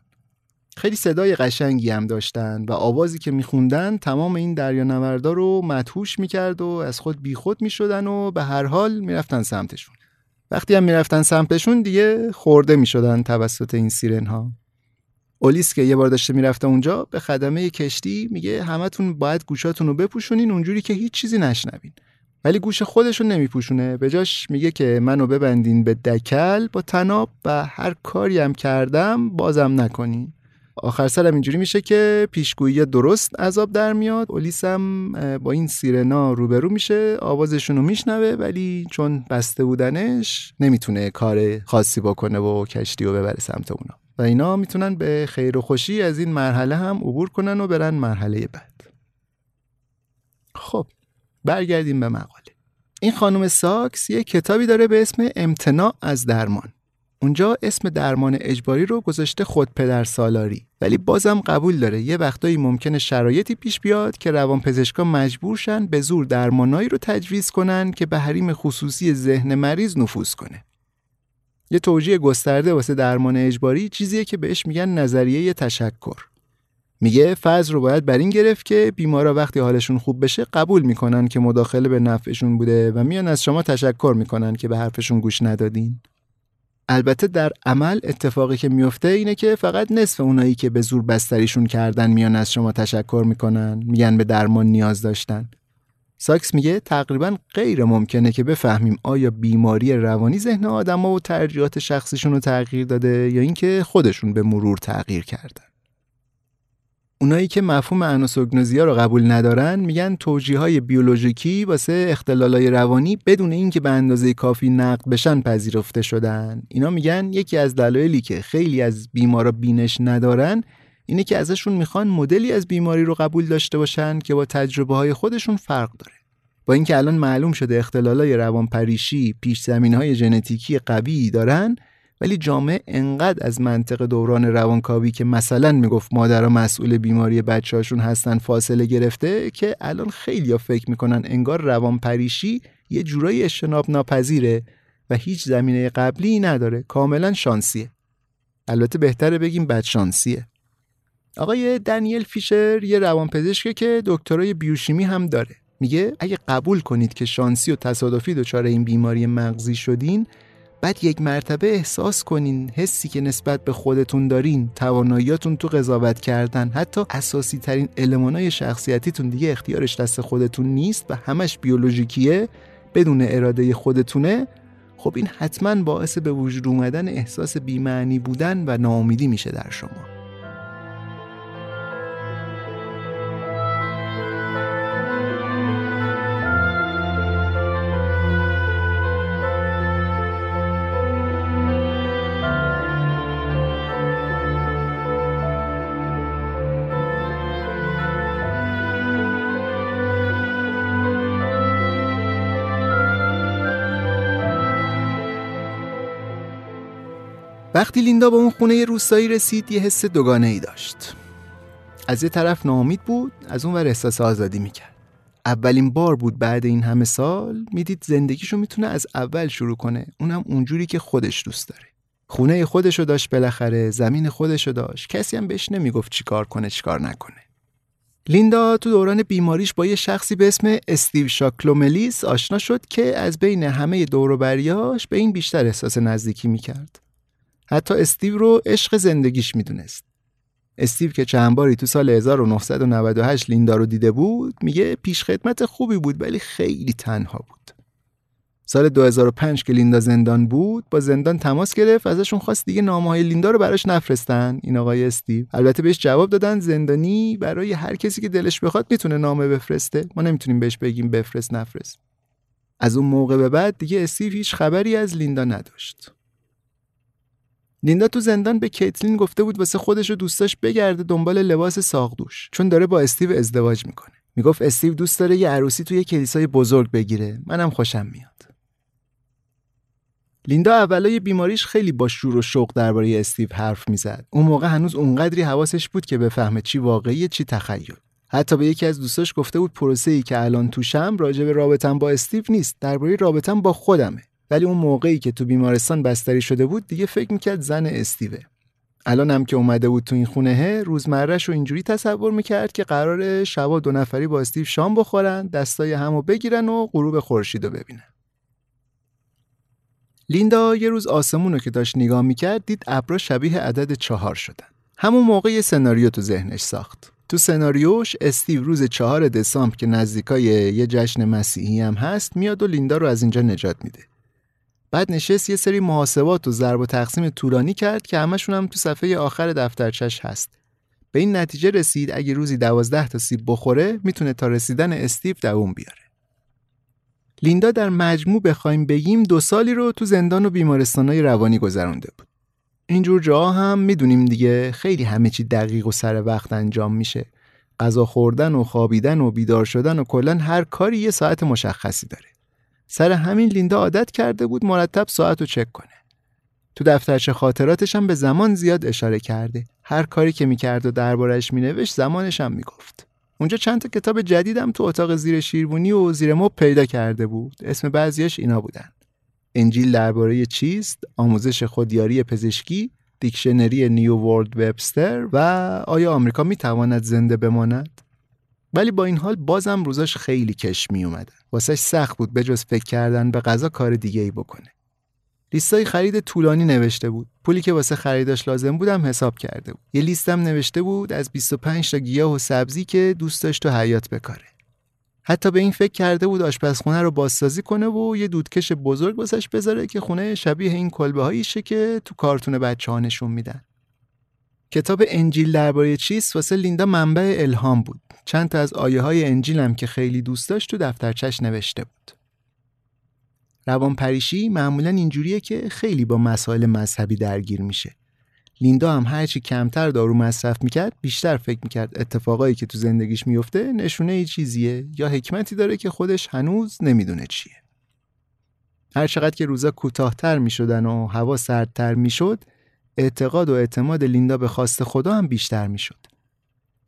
خیلی صدای قشنگی هم داشتن و آوازی که میخوندن تمام این دریانوردا رو مدهوش می‌کرد و از خود بیخود می‌شدن و به هر حال می‌رفتن سمتشون. وقتی هم می‌رفتن سمتشون دیگه خورده می‌شدن توسط این سیرن ها اولیس که یه بار داشته می‌رفته اونجا به خدمه کشتی میگه همتون باید گوشاتون رو بپوشونین اونجوری که هیچ چیزی نشنوین. ولی گوش خودشون نمیپوشونه. به جاش میگه که منو ببندین به دکل با تناب و هر کاری هم کردم بازم نکنین. آخر سرم اینجوری میشه که پیشگویی درست عذاب در میاد. اولیس هم با این سیرنا روبرو میشه آوازشون رو میشنوه ولی چون بسته بودنش نمی‌تونه کار خاصی بکنه و کشتی رو ببره سمت اونا. و اینا می‌تونن به خیر و خوشی از این مرحله هم عبور کنن و برن مرحله بعد. خب برگردیم به مقاله. این خانم ساکس یه کتابی داره به اسم امتناع از درمان. اونجا اسم درمان اجباری رو گذاشته خود پدر سالاری. ولی بازم قبول داره. یه وقتایی ممکنه شرایطی پیش بیاد که روانپزشکا مجبور شن به زور درمانایی رو تجویز کنن که به حریم خصوصی ذهن مریض نفوذ کنه. یه توجیه گسترده واسه درمان اجباری چیزیه که بهش میگن نظریه تشکر. میگه فضل رو باید بر این گرفت که بیمارا وقتی حالشون خوب بشه قبول می‌کنن که مداخله به نفعشون بوده و میان از شما تشکر می‌کنن که به حرفشون گوش ندادین. البته در عمل اتفاقی که میفته اینه که فقط نصف اونایی که به زور بستریشون کردن میان از شما تشکر می‌کنن میگن به درمان نیاز داشتن. ساکس میگه تقریبا غیر ممکنه که بفهمیم آیا بیماری روانی ذهن آدما و ترجیحات شخصیشون رو تغییر داده یا اینکه خودشون به مرور تغییر کردن. اونایی که مفهوم انوسوگنوزیا رو قبول ندارن میگن توجیه های بیولوژیکی واسه اختلالای روانی بدون اینکه به اندازه کافی نقد بشن پذیرفته شدن. اینا میگن یکی از دلایلی که خیلی از بیمارا بینش ندارن اینه که ازشون می‌خوان مدلی از بیماری رو قبول داشته باشن که با تجربه های خودشون فرق داره. با اینکه الان معلوم شده اختلالای روانپریشی پیش زمین های ژنتیکی قوی دارن ولی جامعه انقدر از منطق دوران روانکاوی که مثلا می‌گفت مادرها مسئول بیماری بچه‌هاشون هستن فاصله گرفته که الان خیلی فکر می‌کنن انگار روانپریشی یه جورایی اجتناب ناپذیره و هیچ زمینه قبلی نداره. کاملا شانسیه. البته بهتره بگیم بدشانسیه. آقای دنیل فیشر یه روانپزشکه که دکترای بیوشیمی هم داره. میگه اگه قبول کنید که شانسی و تصادفی دچار این بیماری مغزی شدین بعد یک مرتبه احساس کنین حسی که نسبت به خودتون دارین تواناییاتون تو قضاوت کردن حتی اساسی ترین المانای شخصیتیتون دیگه اختیارش دست خودتون نیست و همش بیولوژیکیه بدون اراده خودتونه خب این حتما باعث به وجود اومدن احساس بیمعنی بودن و ناامیدی میشه در شما. وقتی لیندا به اون خونه روستایی رسید یه حس دوگانه ای داشت. از یه طرف ناامید بود از اون ور احساس آزادی می‌کرد. اولین بار بود بعد این همه سال می‌دید زندگیشو می‌تونه از اول شروع کنه. اونم اونجوری که خودش دوست داره. خونه خودشو داشت بالاخره زمین خودشو داشت. کسی هم بهش نمی‌گفت چیکار کنه چیکار نکنه. لیندا تو دوران بیماریش با یه شخصی به اسم استیو شاکلوملیس آشنا شد که از بین همه دوروبریاش به این بیشتر احساس نزدیکی می‌کرد. حتی استیو رو عشق زندگیش می‌دونست. استیو که چند باری تو سال 1998 لیندا رو دیده بود میگه پیشخدمت خوبی بود ولی خیلی تنها بود. سال 2005 که لیندا زندان بود با زندان تماس گرفت ازشون خواست دیگه نامه های لیندا رو براش نفرستن این آقای استیو البته بهش جواب دادن زندانی برای هر کسی که دلش بخواد می‌تونه نامه بفرسته ما نمی‌تونیم بهش بگیم بفرست نفرست از اون موقع به بعد دیگه استیو هیچ خبری از لیندا نداشت لیندا تو زندان به کیتلین گفته بود واسه خودش و دوستاش بگرده دنبال لباس ساقدوش چون داره با استیو ازدواج می‌کنه می‌گفت استیو دوست داره یه عروسی توی کلیسای بزرگ بگیره منم خوشم میاد لیندا اولای بیماریش خیلی با شور و شوق درباره استیو حرف می‌زد. اون موقع هنوز اونقدری حواسش بود که بفهمه چی واقعی چی تخیل. حتی به یکی از دوستاش گفته بود پروسه ای که الان توشم راجع به رابطم با استیو نیست، درباره رابطم با خودمه. ولی اون موقعی که تو بیمارستان بستری شده بود دیگه فکر می‌کرد زن استیوه. الان هم که اومده بود تو این خونه روزمرهش رو اینجوری تصور می‌کرد که قرار شبا دو نفری با استیو شام بخورن دستای همو بگیرن و غروب خورشید رو ببینن. لیندا یه روز آسمون رو که داشت نگاه می‌کرد دید ابرا شبیه عدد چهار شدن. همون موقع یه سناریو تو ذهنش ساخت. تو سناریوش استیو روز چهار دسامبر که نزدیکای یه جشن مسیحی هم هست میاد و لیندا رو از اینجا نجات میده. بعد نشست یه سری محاسبات و ضرب و تقسیم طولانی کرد که همشون هم تو صفحه آخر دفترچش هست به این نتیجه رسید اگه روزی دوازده تا سیب بخوره می‌تونه تا رسیدن استیو دووم بیاره لیندا در مجموع بخوایم بگیم دو سالی رو تو زندان و بیمارستانهای روانی گذرانده بود. اینجور جاها هم می‌دونیم دیگه خیلی همه چی دقیق و سر وقت انجام میشه. غذا خوردن و خوابیدن و بیدار شدن و کلا هر کاری یه ساعت مشخصی داره. سر همین لیندا عادت کرده بود مرتب ساعت رو چک کنه. تو دفترچه خاطراتش هم به زمان زیاد اشاره کرده. هر کاری که می‌کرد و دربارش مینوشت زمانش هم می‌گفت. اونجا چند تا کتاب جدیدم تو اتاق زیر شیربونی و زیر مب پیدا کرده بود اسم بعضیاش اینا بودن انجیل درباره چیست آموزش خودیاری پزشکی دیکشنری نیو ورلد وبستر و آیا آمریکا می‌تواند زنده بماند ولی با این حال بازم روزاش خیلی کش می اومدن واسش سخت بود بجز فکر کردن به غذا کار دیگه ای بکنه. لیستای خرید طولانی نوشته بود. پولی که واسه خریداش لازم بودم حساب کرده بود. یه لیستم نوشته بود از 25 تا گیاه و سبزی که دوست داشت تو حیات بکاره. حتی به این فکر کرده بود آشپزخونه رو بازسازی کنه و یه دودکش بزرگ واسش بذاره که خونه شبیه این کلبه هاییشه که تو کارتون بچه ها نشون میدن. کتاب انجیل درباره چیست واسه لیندا منبع الهام بود. چند تا از آیه های انجیلم که خیلی دوست داشت تو دفترچش نوشته بود. روانپریشی معمولا اینجوریه که خیلی با مسائل مذهبی درگیر میشه. لیندا هم هرچی کمتر دارو مصرف می‌کرد بیشتر فکر می‌کرد اتفاقایی که تو زندگیش میفته نشونه ای چیزیه یا حکمتی داره که خودش هنوز نمی‌دونه چیه. هر چقدر که روزا کوتاهتر می‌شدن و هوا سردتر می‌شد اعتقاد و اعتماد لیندا به خواست خدا هم بیشتر می‌شد.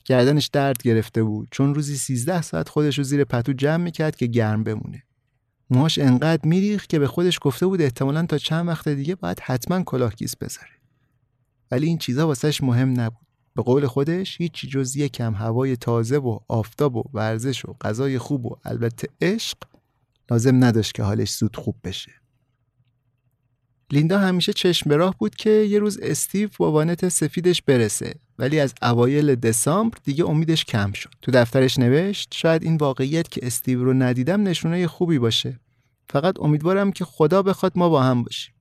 گردنش درد گرفته بود. چون روزی 13 ساعت خودش رو زیر پتو جمع می‌کرد که گرم بمونه. موهاش انقدر میریخ که به خودش گفته بود احتمالا تا چند وقت دیگه باید حتما کلاهگیس بذاره. ولی این چیزا واسهش مهم نبود. به قول خودش هیچی جز کم هوای تازه و آفتاب و ورزش و غذای خوب و البته عشق لازم نداشت که حالش زود خوب بشه. لیندا همیشه چشم به راه بود که یه روز استیو با وانت سفیدش برسه. ولی از اوایل دسامبر دیگه امیدش کم شد. تو دفترش نوشت شاید این واقعیت که استیو رو ندیدم نشونه خوبی باشه. فقط امیدوارم که خدا بخواد ما با هم باشیم.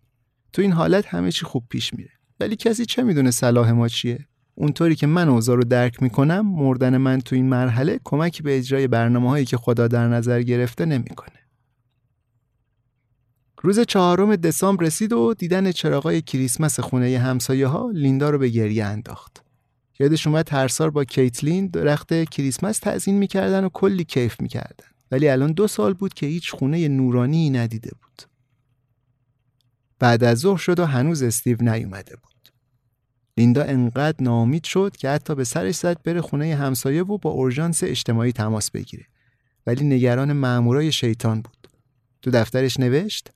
تو این حالت همه چی خوب پیش میره. ولی کسی چه می‌دونه صلاح ما چیه؟ اونطوری که من اوضاع رو درک می‌کنم مردن من تو این مرحله کمکی به اجرای برنامه هایی که خدا در نظر گرفته نمی‌کنه. روز چهارم دسامبر رسید و دیدن چراغای کریسمس خونه همسایه ها لیندا رو به گریه انداخت. یادش اومد هر سال با کیتلین درخت کریسمس تعظیم می‌کردن و کلی کیف می‌کردن. ولی الان دو سال بود که هیچ خونه نورانی ندیده بود. بعد از ظهر شد و هنوز استیو نیومده بود. لیندا انقدر ناامید شد که حتی به سرش زد بره خونه همسایه و با اورژانس اجتماعی تماس بگیره. ولی نگران مامورای شیطان بود. تو دفترش نوشت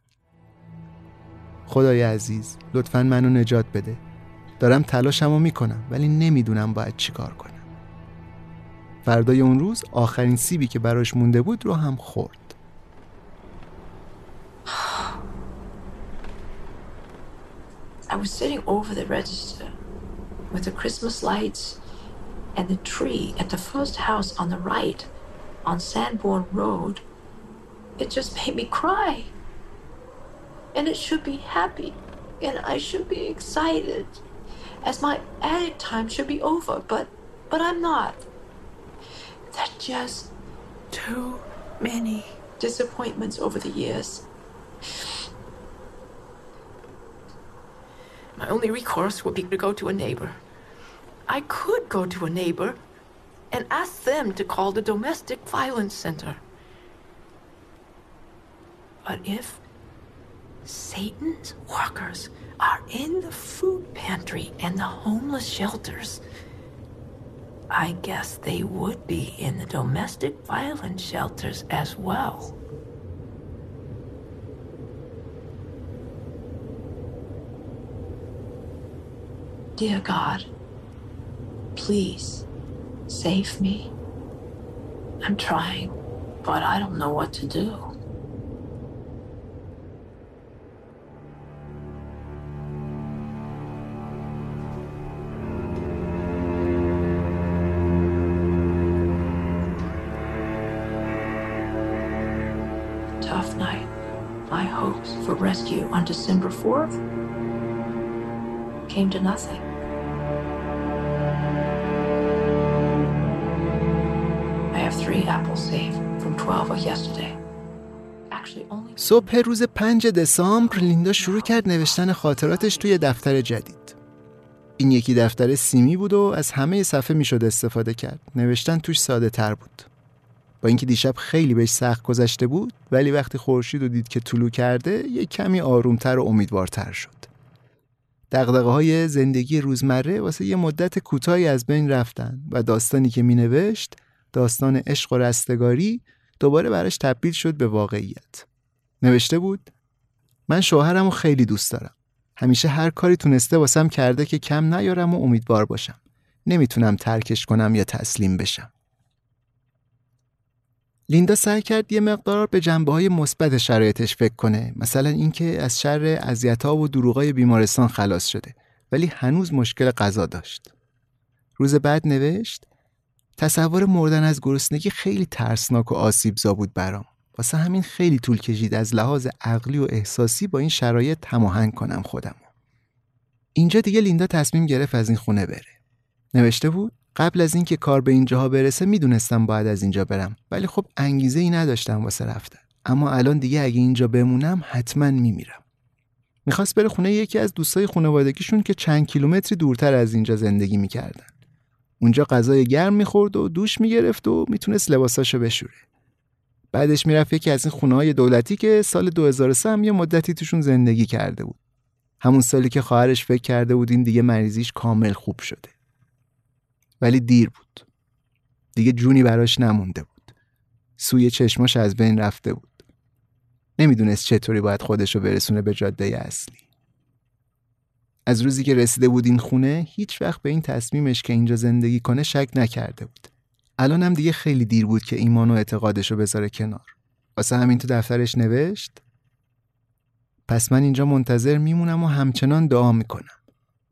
خدای عزیز لطفا منو نجات بده. دارم تلاشمو می‌کنم ولی نمی‌دونم باید چیکار کنم. فردای اون روز آخرین سیبی که براش مونده بود رو هم خورد. I was sitting over the register with the Christmas lights and the tree at the first house on the right on Sanborn Road. It just made me cry. And it should be happy, and I should be excited, as my added time should be over, but but I'm not. There's just too many disappointments over the years. My only recourse would be to go to a neighbor. I could go to a neighbor and ask them to call the domestic violence center. But if Satan's workers are in the food pantry and the homeless shelters, I guess they would be in the domestic violence shelters as well. Dear God, please save me. I'm trying, but I don't know what to do. December 4th came to nothing. I have three apples saved from 12 of yesterday. صبح روز 5 دسامبر لیندا شروع کرد نوشتن خاطراتش توی دفتر جدید. این یکی دفتر سیمی بود و از همه صفحه می‌شد استفاده کرد. نوشتن توش ساده تر بود. با اینکه دیشب خیلی بهش سخت گذشته بود ولی وقتی خورشید رو دید که طلوع کرده یک کمی آرومتر و امیدوارتر شد. دقدقه های زندگی روزمره واسه یه مدت کوتاهی از بین رفتن و داستانی که مینوشت داستان عشق و رستگاری دوباره براش تبدیل شد به واقعیت. نوشته بود من شوهرم رو خیلی دوست دارم. همیشه هر کاری تونسته واسم کرده که کم نیارم و امیدوار باشم. نمی‌تونم ترکش کنم یا تسلیم بشم. لیندا سعی کرد یه مقدار به جنبه های مثبت شرایطش فکر کنه مثلا اینکه از شر اذیت‌ها و دروغای بیمارستان خلاص شده ولی هنوز مشکل غذا داشت. روز بعد نوشت تصور مردن از گرسنگی خیلی ترسناک و آسیبزا بود برام. واسه همین خیلی طول کشید از لحاظ عقلی و احساسی با این شرایط هماهنگ کنم خودم. اینجا دیگه لیندا تصمیم گرفت از این خونه بره. نوشته بود قبل از اینکه کار به اینجاها برسه می‌دونستم باید از اینجا برم. ولی خب انگیزه ای نداشتم واسه رفتن. اما الان دیگه اگه اینجا بمونم حتما میمیرم. می‌خواست بره خونه یکی از دوستای خانوادگیشون که چند کیلومتری دورتر از اینجا زندگی می‌کردن. اونجا غذای گرم می‌خورد و دوش می‌گرفت و می‌تونست لباساشو بشوره. بعدش می‌رفت یکی از این خونه های دولتی که سال 2003 هم یه مدتی توشون زندگی کرده بود. همون سالی که خواهرش فکر کرده بود این دیگه مریضیش کامل خوب شده. ولی دیر بود. دیگه جونی براش نمونده بود. سوی چشماش از بین رفته بود. نمی‌دونست چطوری باید خودشو برسونه به جاده اصلی. از روزی که رسیده بود این خونه هیچ وقت به این تصمیمش که اینجا زندگی کنه شک نکرده بود. الان هم دیگه خیلی دیر بود که ایمان و اعتقادشو بذاره کنار. واسه همین تو دفترش نوشت پس من اینجا منتظر میمونم و همچنان دعا می‌کنم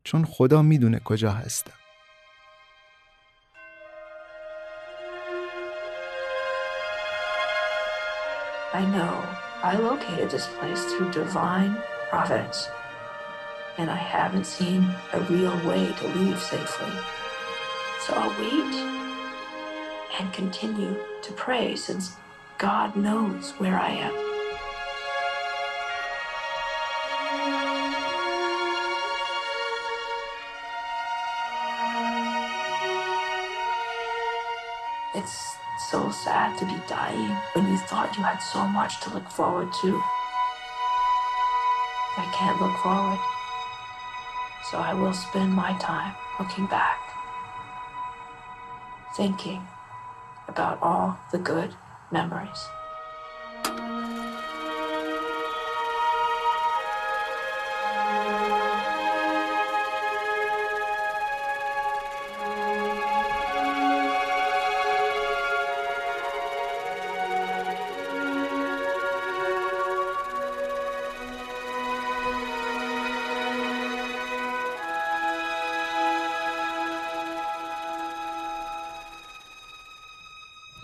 چون خدا می‌دونه کجا هستم. I know I located this place through divine providence, and I haven't seen a real way to leave safely. So I'll wait and continue to pray since God knows where I am. So sad to be dying when you thought you had so much to look forward to. I can't look forward. So I will spend my time looking back, thinking about all the good memories.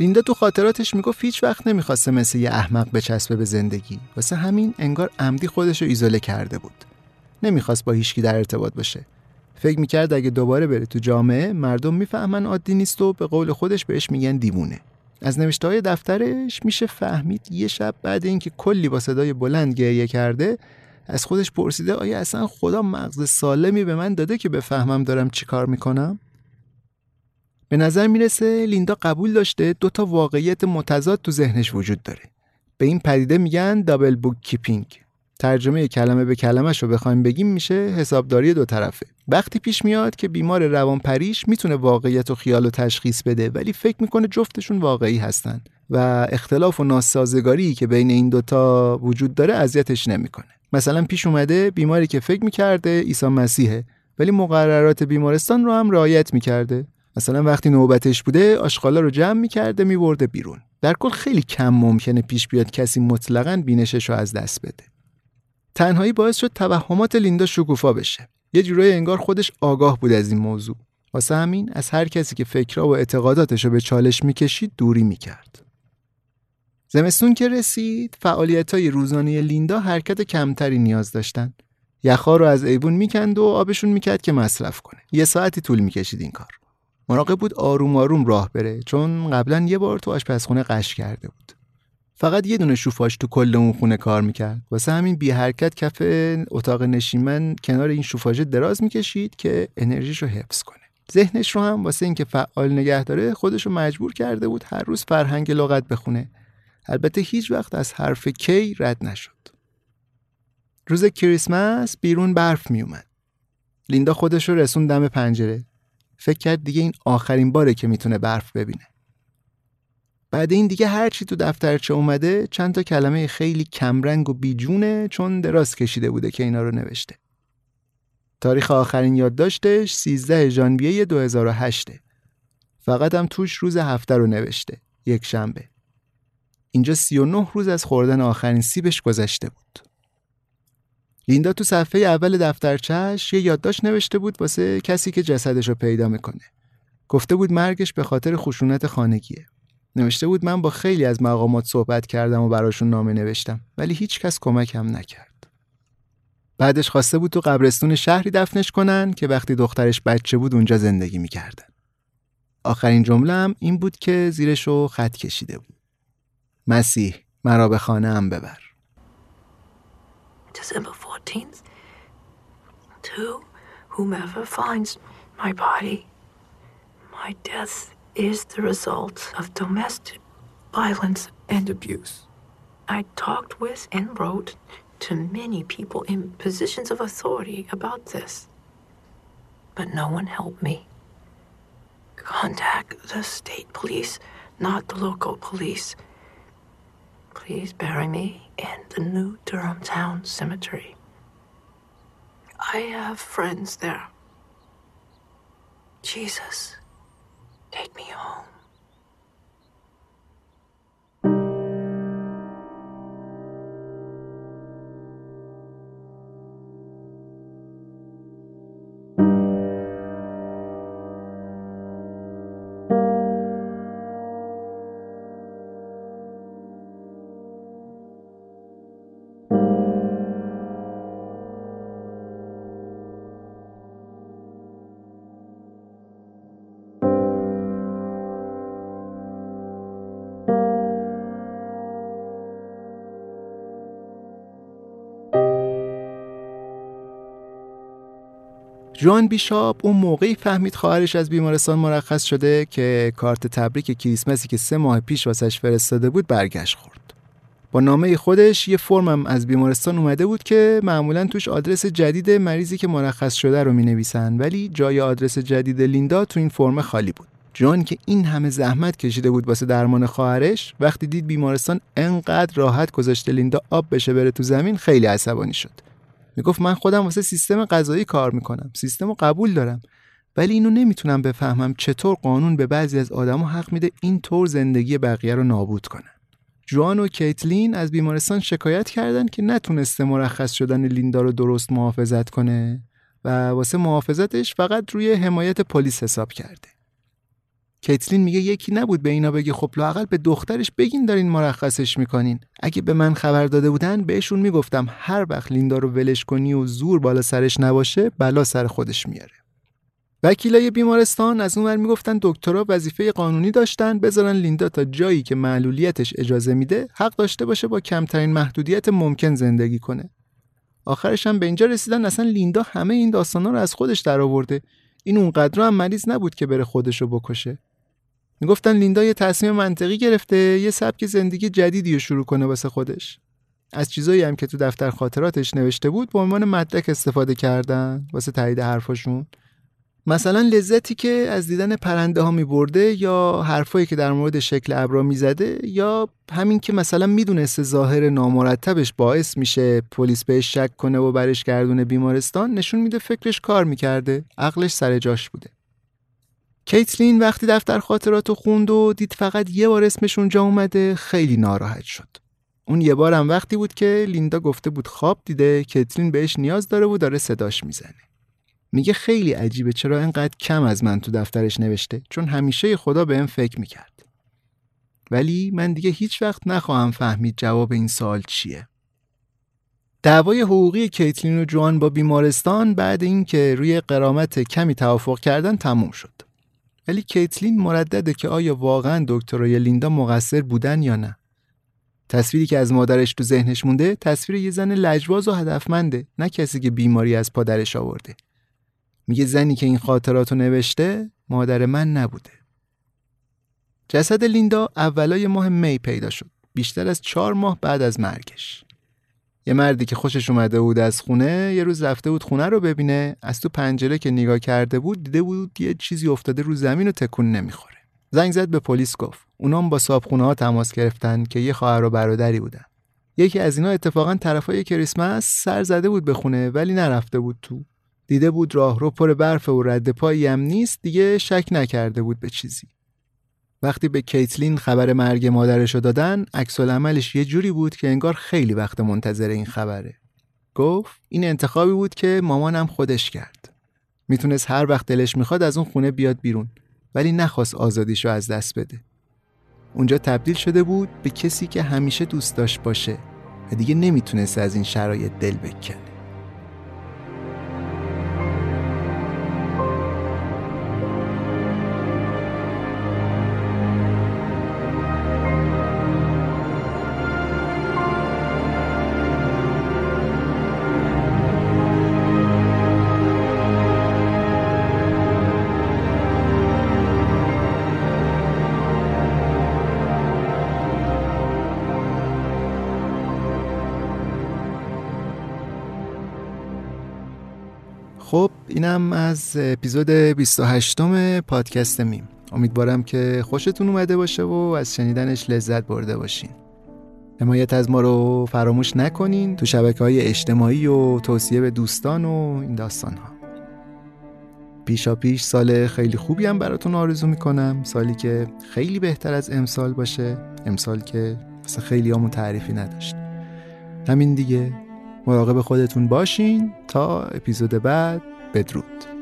لیندا تو خاطراتش می‌گفت هیچ وقت نمی‌خواسته مثل یه احمق بچسبه به زندگی. واسه همین انگار عمدی خودش رو ایزوله کرده بود. نمی‌خواست با هیچکی در ارتباط باشه. فکر می‌کرد اگه دوباره بره تو جامعه مردم می‌فهمن عادی نیست و به قول خودش بهش میگن دیوونه. از نوشته های دفترش میشه فهمید یه شب بعد اینکه کلی با صدای بلند گریه کرده از خودش پرسیده آیا اصلا خدا مغز سالمی به من داده که بفهمم دارم چی کار می‌کنم؟ به نظر می‌رسه لیندا قبول داشته دو تا واقعیت متضاد تو ذهنش وجود داره. به این پدیده میگن دابل بوک کیپینگ. ترجمه کلمه به کلمش رو بخوایم بگیم میشه حسابداری دو طرفه. وقتی پیش میاد که بیمار روانپریش می‌تونه واقعیت و خیال و تشخیص بده ولی فکر می‌کنه جفتشون واقعی هستن و اختلاف و ناسازگاری که بین این دوتا وجود داره اذیتش نمی‌کنه. مثلا پیش اومده بیماری که فکر می‌کرده عیسی مسیحه ولی مقررات بیمارستان رو هم رعایت می‌کرده مثلا وقتی نوبتش بوده آشغالا رو جمع می‌کرده میبرده بیرون. در کل خیلی کم ممکنه پیش بیاد کسی مطلقا بینشش رو از دست بده. تنهایی باعث شد توهمات لیندا شکوفا بشه. یه جورایی انگار خودش آگاه بود از این موضوع. واسه همین از هر کسی که فکرها و اعتقاداتش رو به چالش می‌کشید دوری می‌کرد. زمستون که رسید فعالیت های روزانه لیندا حرکت کمتری نیاز داشتن. یخها رو از ایوون می‌کند و آبشون می‌کرد که مصرف کنه. یه ساعتی طول می‌کشید این کار. مراقب بود آروم آروم راه بره چون قبلا یه بار تو آشپزخونه قش کرده بود. فقط یه دونه شوفاژ تو کل اون خونه کار می‌کرد. واسه همین بی حرکت کف اتاق نشیمن کنار این شوفاژ دراز می‌کشید که انرژیشو حفظ کنه. ذهنش رو هم واسه اینکه فعال نگه داره خودش مجبور کرده بود هر روز فرهنگ لغت بخونه. البته هیچ وقت از حرف کی رد نشد. روز کریسمس بیرون برف میومد لیندا خودش رو رسون دم پنجره. فکر کرد دیگه این آخرین باره که می‌تونه برف ببینه. بعد این دیگه هرچی تو دفترچه اومده چند تا کلمه خیلی کمرنگ و بیجونه چون دراز کشیده بوده که اینا رو نوشته. تاریخ آخرین یادداشتش 13 ژانویه 2008 فقط هم توش روز هفته رو نوشته یک شنبه. اینجا 39 روز از خوردن آخرین سیبش گذشته بود. لیندا تو صفحه اول دفترچهش یه یادداشت نوشته بود واسه کسی که جسدش رو پیدا می‌کنه. گفته بود مرگش به خاطر خشونت خانگیه. نوشته بود من با خیلی از مقامات صحبت کردم و براشون نامه نوشتم ولی هیچ کس کمکم نکرد. بعدش خواسته بود تو قبرستون شهری دفنش کنن که وقتی دخترش بچه بود اونجا زندگی می‌کردن. آخرین جمله هم این بود که زیرش رو خط کشیده بود. مسیح مرا به خانه هم ببر. December 14th. To whomever finds my body, my death is the result of domestic violence and abuse. I talked with and wrote to many people in positions of authority about this, but no one helped me. Contact the state police, not the local police. Please bury me in the new Durham Town Cemetery. I have friends there. Jesus, take me home. جوان بیشاپ اون موقعی فهمید خواهرش از بیمارستان مرخص شده که کارت تبریک کریسمسی که سه ماه پیش واسش فرستاده بود برگشت خورد. با نامه خودش یه فرمم از بیمارستان اومده بود که معمولا توش آدرس جدید مریضی که مرخص شده رو می نویسن ولی جای آدرس جدید لیندا تو این فرم خالی بود جان که این همه زحمت کشیده بود واسه درمان خواهرش وقتی دید بیمارستان انقدر راحت گذاشته لیندا آب بشه بره تو زمین خیلی عصبانی شد می‌گفت من خودم واسه سیستم غذایی کار می‌کنم. سیستم رو قبول دارم. ولی اینو نمی‌تونم بفهمم چطور قانون به بعضی از آدما حق میده این طور زندگی بقیه رو نابود کنن. جوان و کیتلین از بیمارستان شکایت کردند که نتونسته مرخص شدن لیندا رو درست محافظت کنه و واسه محافظتش فقط روی حمایت پلیس حساب کرده. کیتلین میگه یکی نبود به اینا بگه خب لاقل به دخترش بگین دارین مرخصش می‌کنین. اگه به من خبر داده بودن بهشون می‌گفتم هر وقت لیندا رو ولش کنی و زور بالا سرش نباشه بلا سر خودش میاره. وکیلای بیمارستان از اونور می‌گفتن دکترها وظیفه قانونی داشتن بذارن لیندا تا جایی که معلولیتش اجازه میده حق داشته باشه با کمترین محدودیت ممکن زندگی کنه. آخرش هم به اینجا رسیدن اصلا لیندا همه این داستانا رو از خودش درآورده. این اونقدر هم مریض نبود که بره خودش رو بکشه. می‌گفتن لیندا یه تصمیم منطقی گرفته یه سبک زندگی جدیدی رو شروع کنه واسه خودش. از چیزایی هم که تو دفتر خاطراتش نوشته بود به عنوان مدرک استفاده کردن واسه تایید حرفاشون. مثلا لذتی که از دیدن پرنده ها می برده یا حرفایی که در مورد شکل ابرا می زده یا همین که مثلا می‌دونسته ظاهر نامرتبش باعث میشه پلیس بهش شک کنه و برش گردونه بیمارستان نشون میده فکرش کار می‌کرده. عقلش سر جاش بوده. کیتلین وقتی دفتر خاطراتو خوند و دید فقط یه بار اسمش اونجا اومده خیلی ناراحت شد. اون یه بار هم وقتی بود که لیندا گفته بود خواب دیده کیتلین بهش نیاز داره و داره صداش می‌زنه. میگه خیلی عجیبه چرا اینقدر کم از من تو دفترش نوشته چون همیشه خدا به این فکر می‌کرد. ولی من دیگه هیچ وقت نخواهم فهمید جواب این سوال چیه. دعوای حقوقی کیتلین و جوان با بیمارستان بعد اینکه روی قرامت کمی توافق کردن تموم شد. ولی کیتلین مردده که آیا واقعا دکتر یا لیندا مقصر بودن یا نه. تصویری که از مادرش تو ذهنش مونده تصویر یه زن لجواز و هدفمنده نه کسی که بیماری از پادرش آورده. میگه زنی که این خاطراتو نوشته مادر من نبوده. جسد لیندا اولای ماه می پیدا شد. بیشتر از چهار ماه بعد از مرگش. یه مردی که خوشش اومده بود از خونه یه روز رفته بود خونه رو ببینه. از تو پنجره که نگاه کرده بود دیده بود یه چیزی افتاده رو زمین و تکون نمی‌خوره. زنگ زد به پلیس گفت اونام با صابخونه ها تماس گرفتن که یه خواهر و برادری بودن. یکی از اینا اتفاقا طرفای کریسمس سر زده بود به خونه ولی نرفته بود تو. دیده بود راه رو پر برف و رد پایی هم نیست دیگه شک نکرده بود به چیزی. وقتی به کیتلین خبر مرگ مادرشو دادن عکس عملش یه جوری بود که انگار خیلی وقت منتظر این خبره. گفت این انتخابی بود که مامانم خودش کرد. می‌تونست هر وقت دلش می‌خواد از اون خونه بیاد بیرون ولی نخواست آزادیشو از دست بده. اونجا تبدیل شده بود به کسی که همیشه دوست داشت باشه و دیگه نمی‌تونست از این شرایط دل بکنه از اپیزود 28 پادکست میم. امیدوارم که خوشتون اومده باشه و از شنیدنش لذت برده باشین. حمایت از ما رو فراموش نکنین تو شبکه های اجتماعی و توصیه به دوستان و این داستان ها پیشا پیش سال خیلی خوبی هم براتون آرزو می‌کنم. سالی که خیلی بهتر از امسال باشه. امسال که مثل خیلی همون تعریفی نداشت. همین دیگه. مراقب خودتون باشین تا اپیزود بعد. بدرود.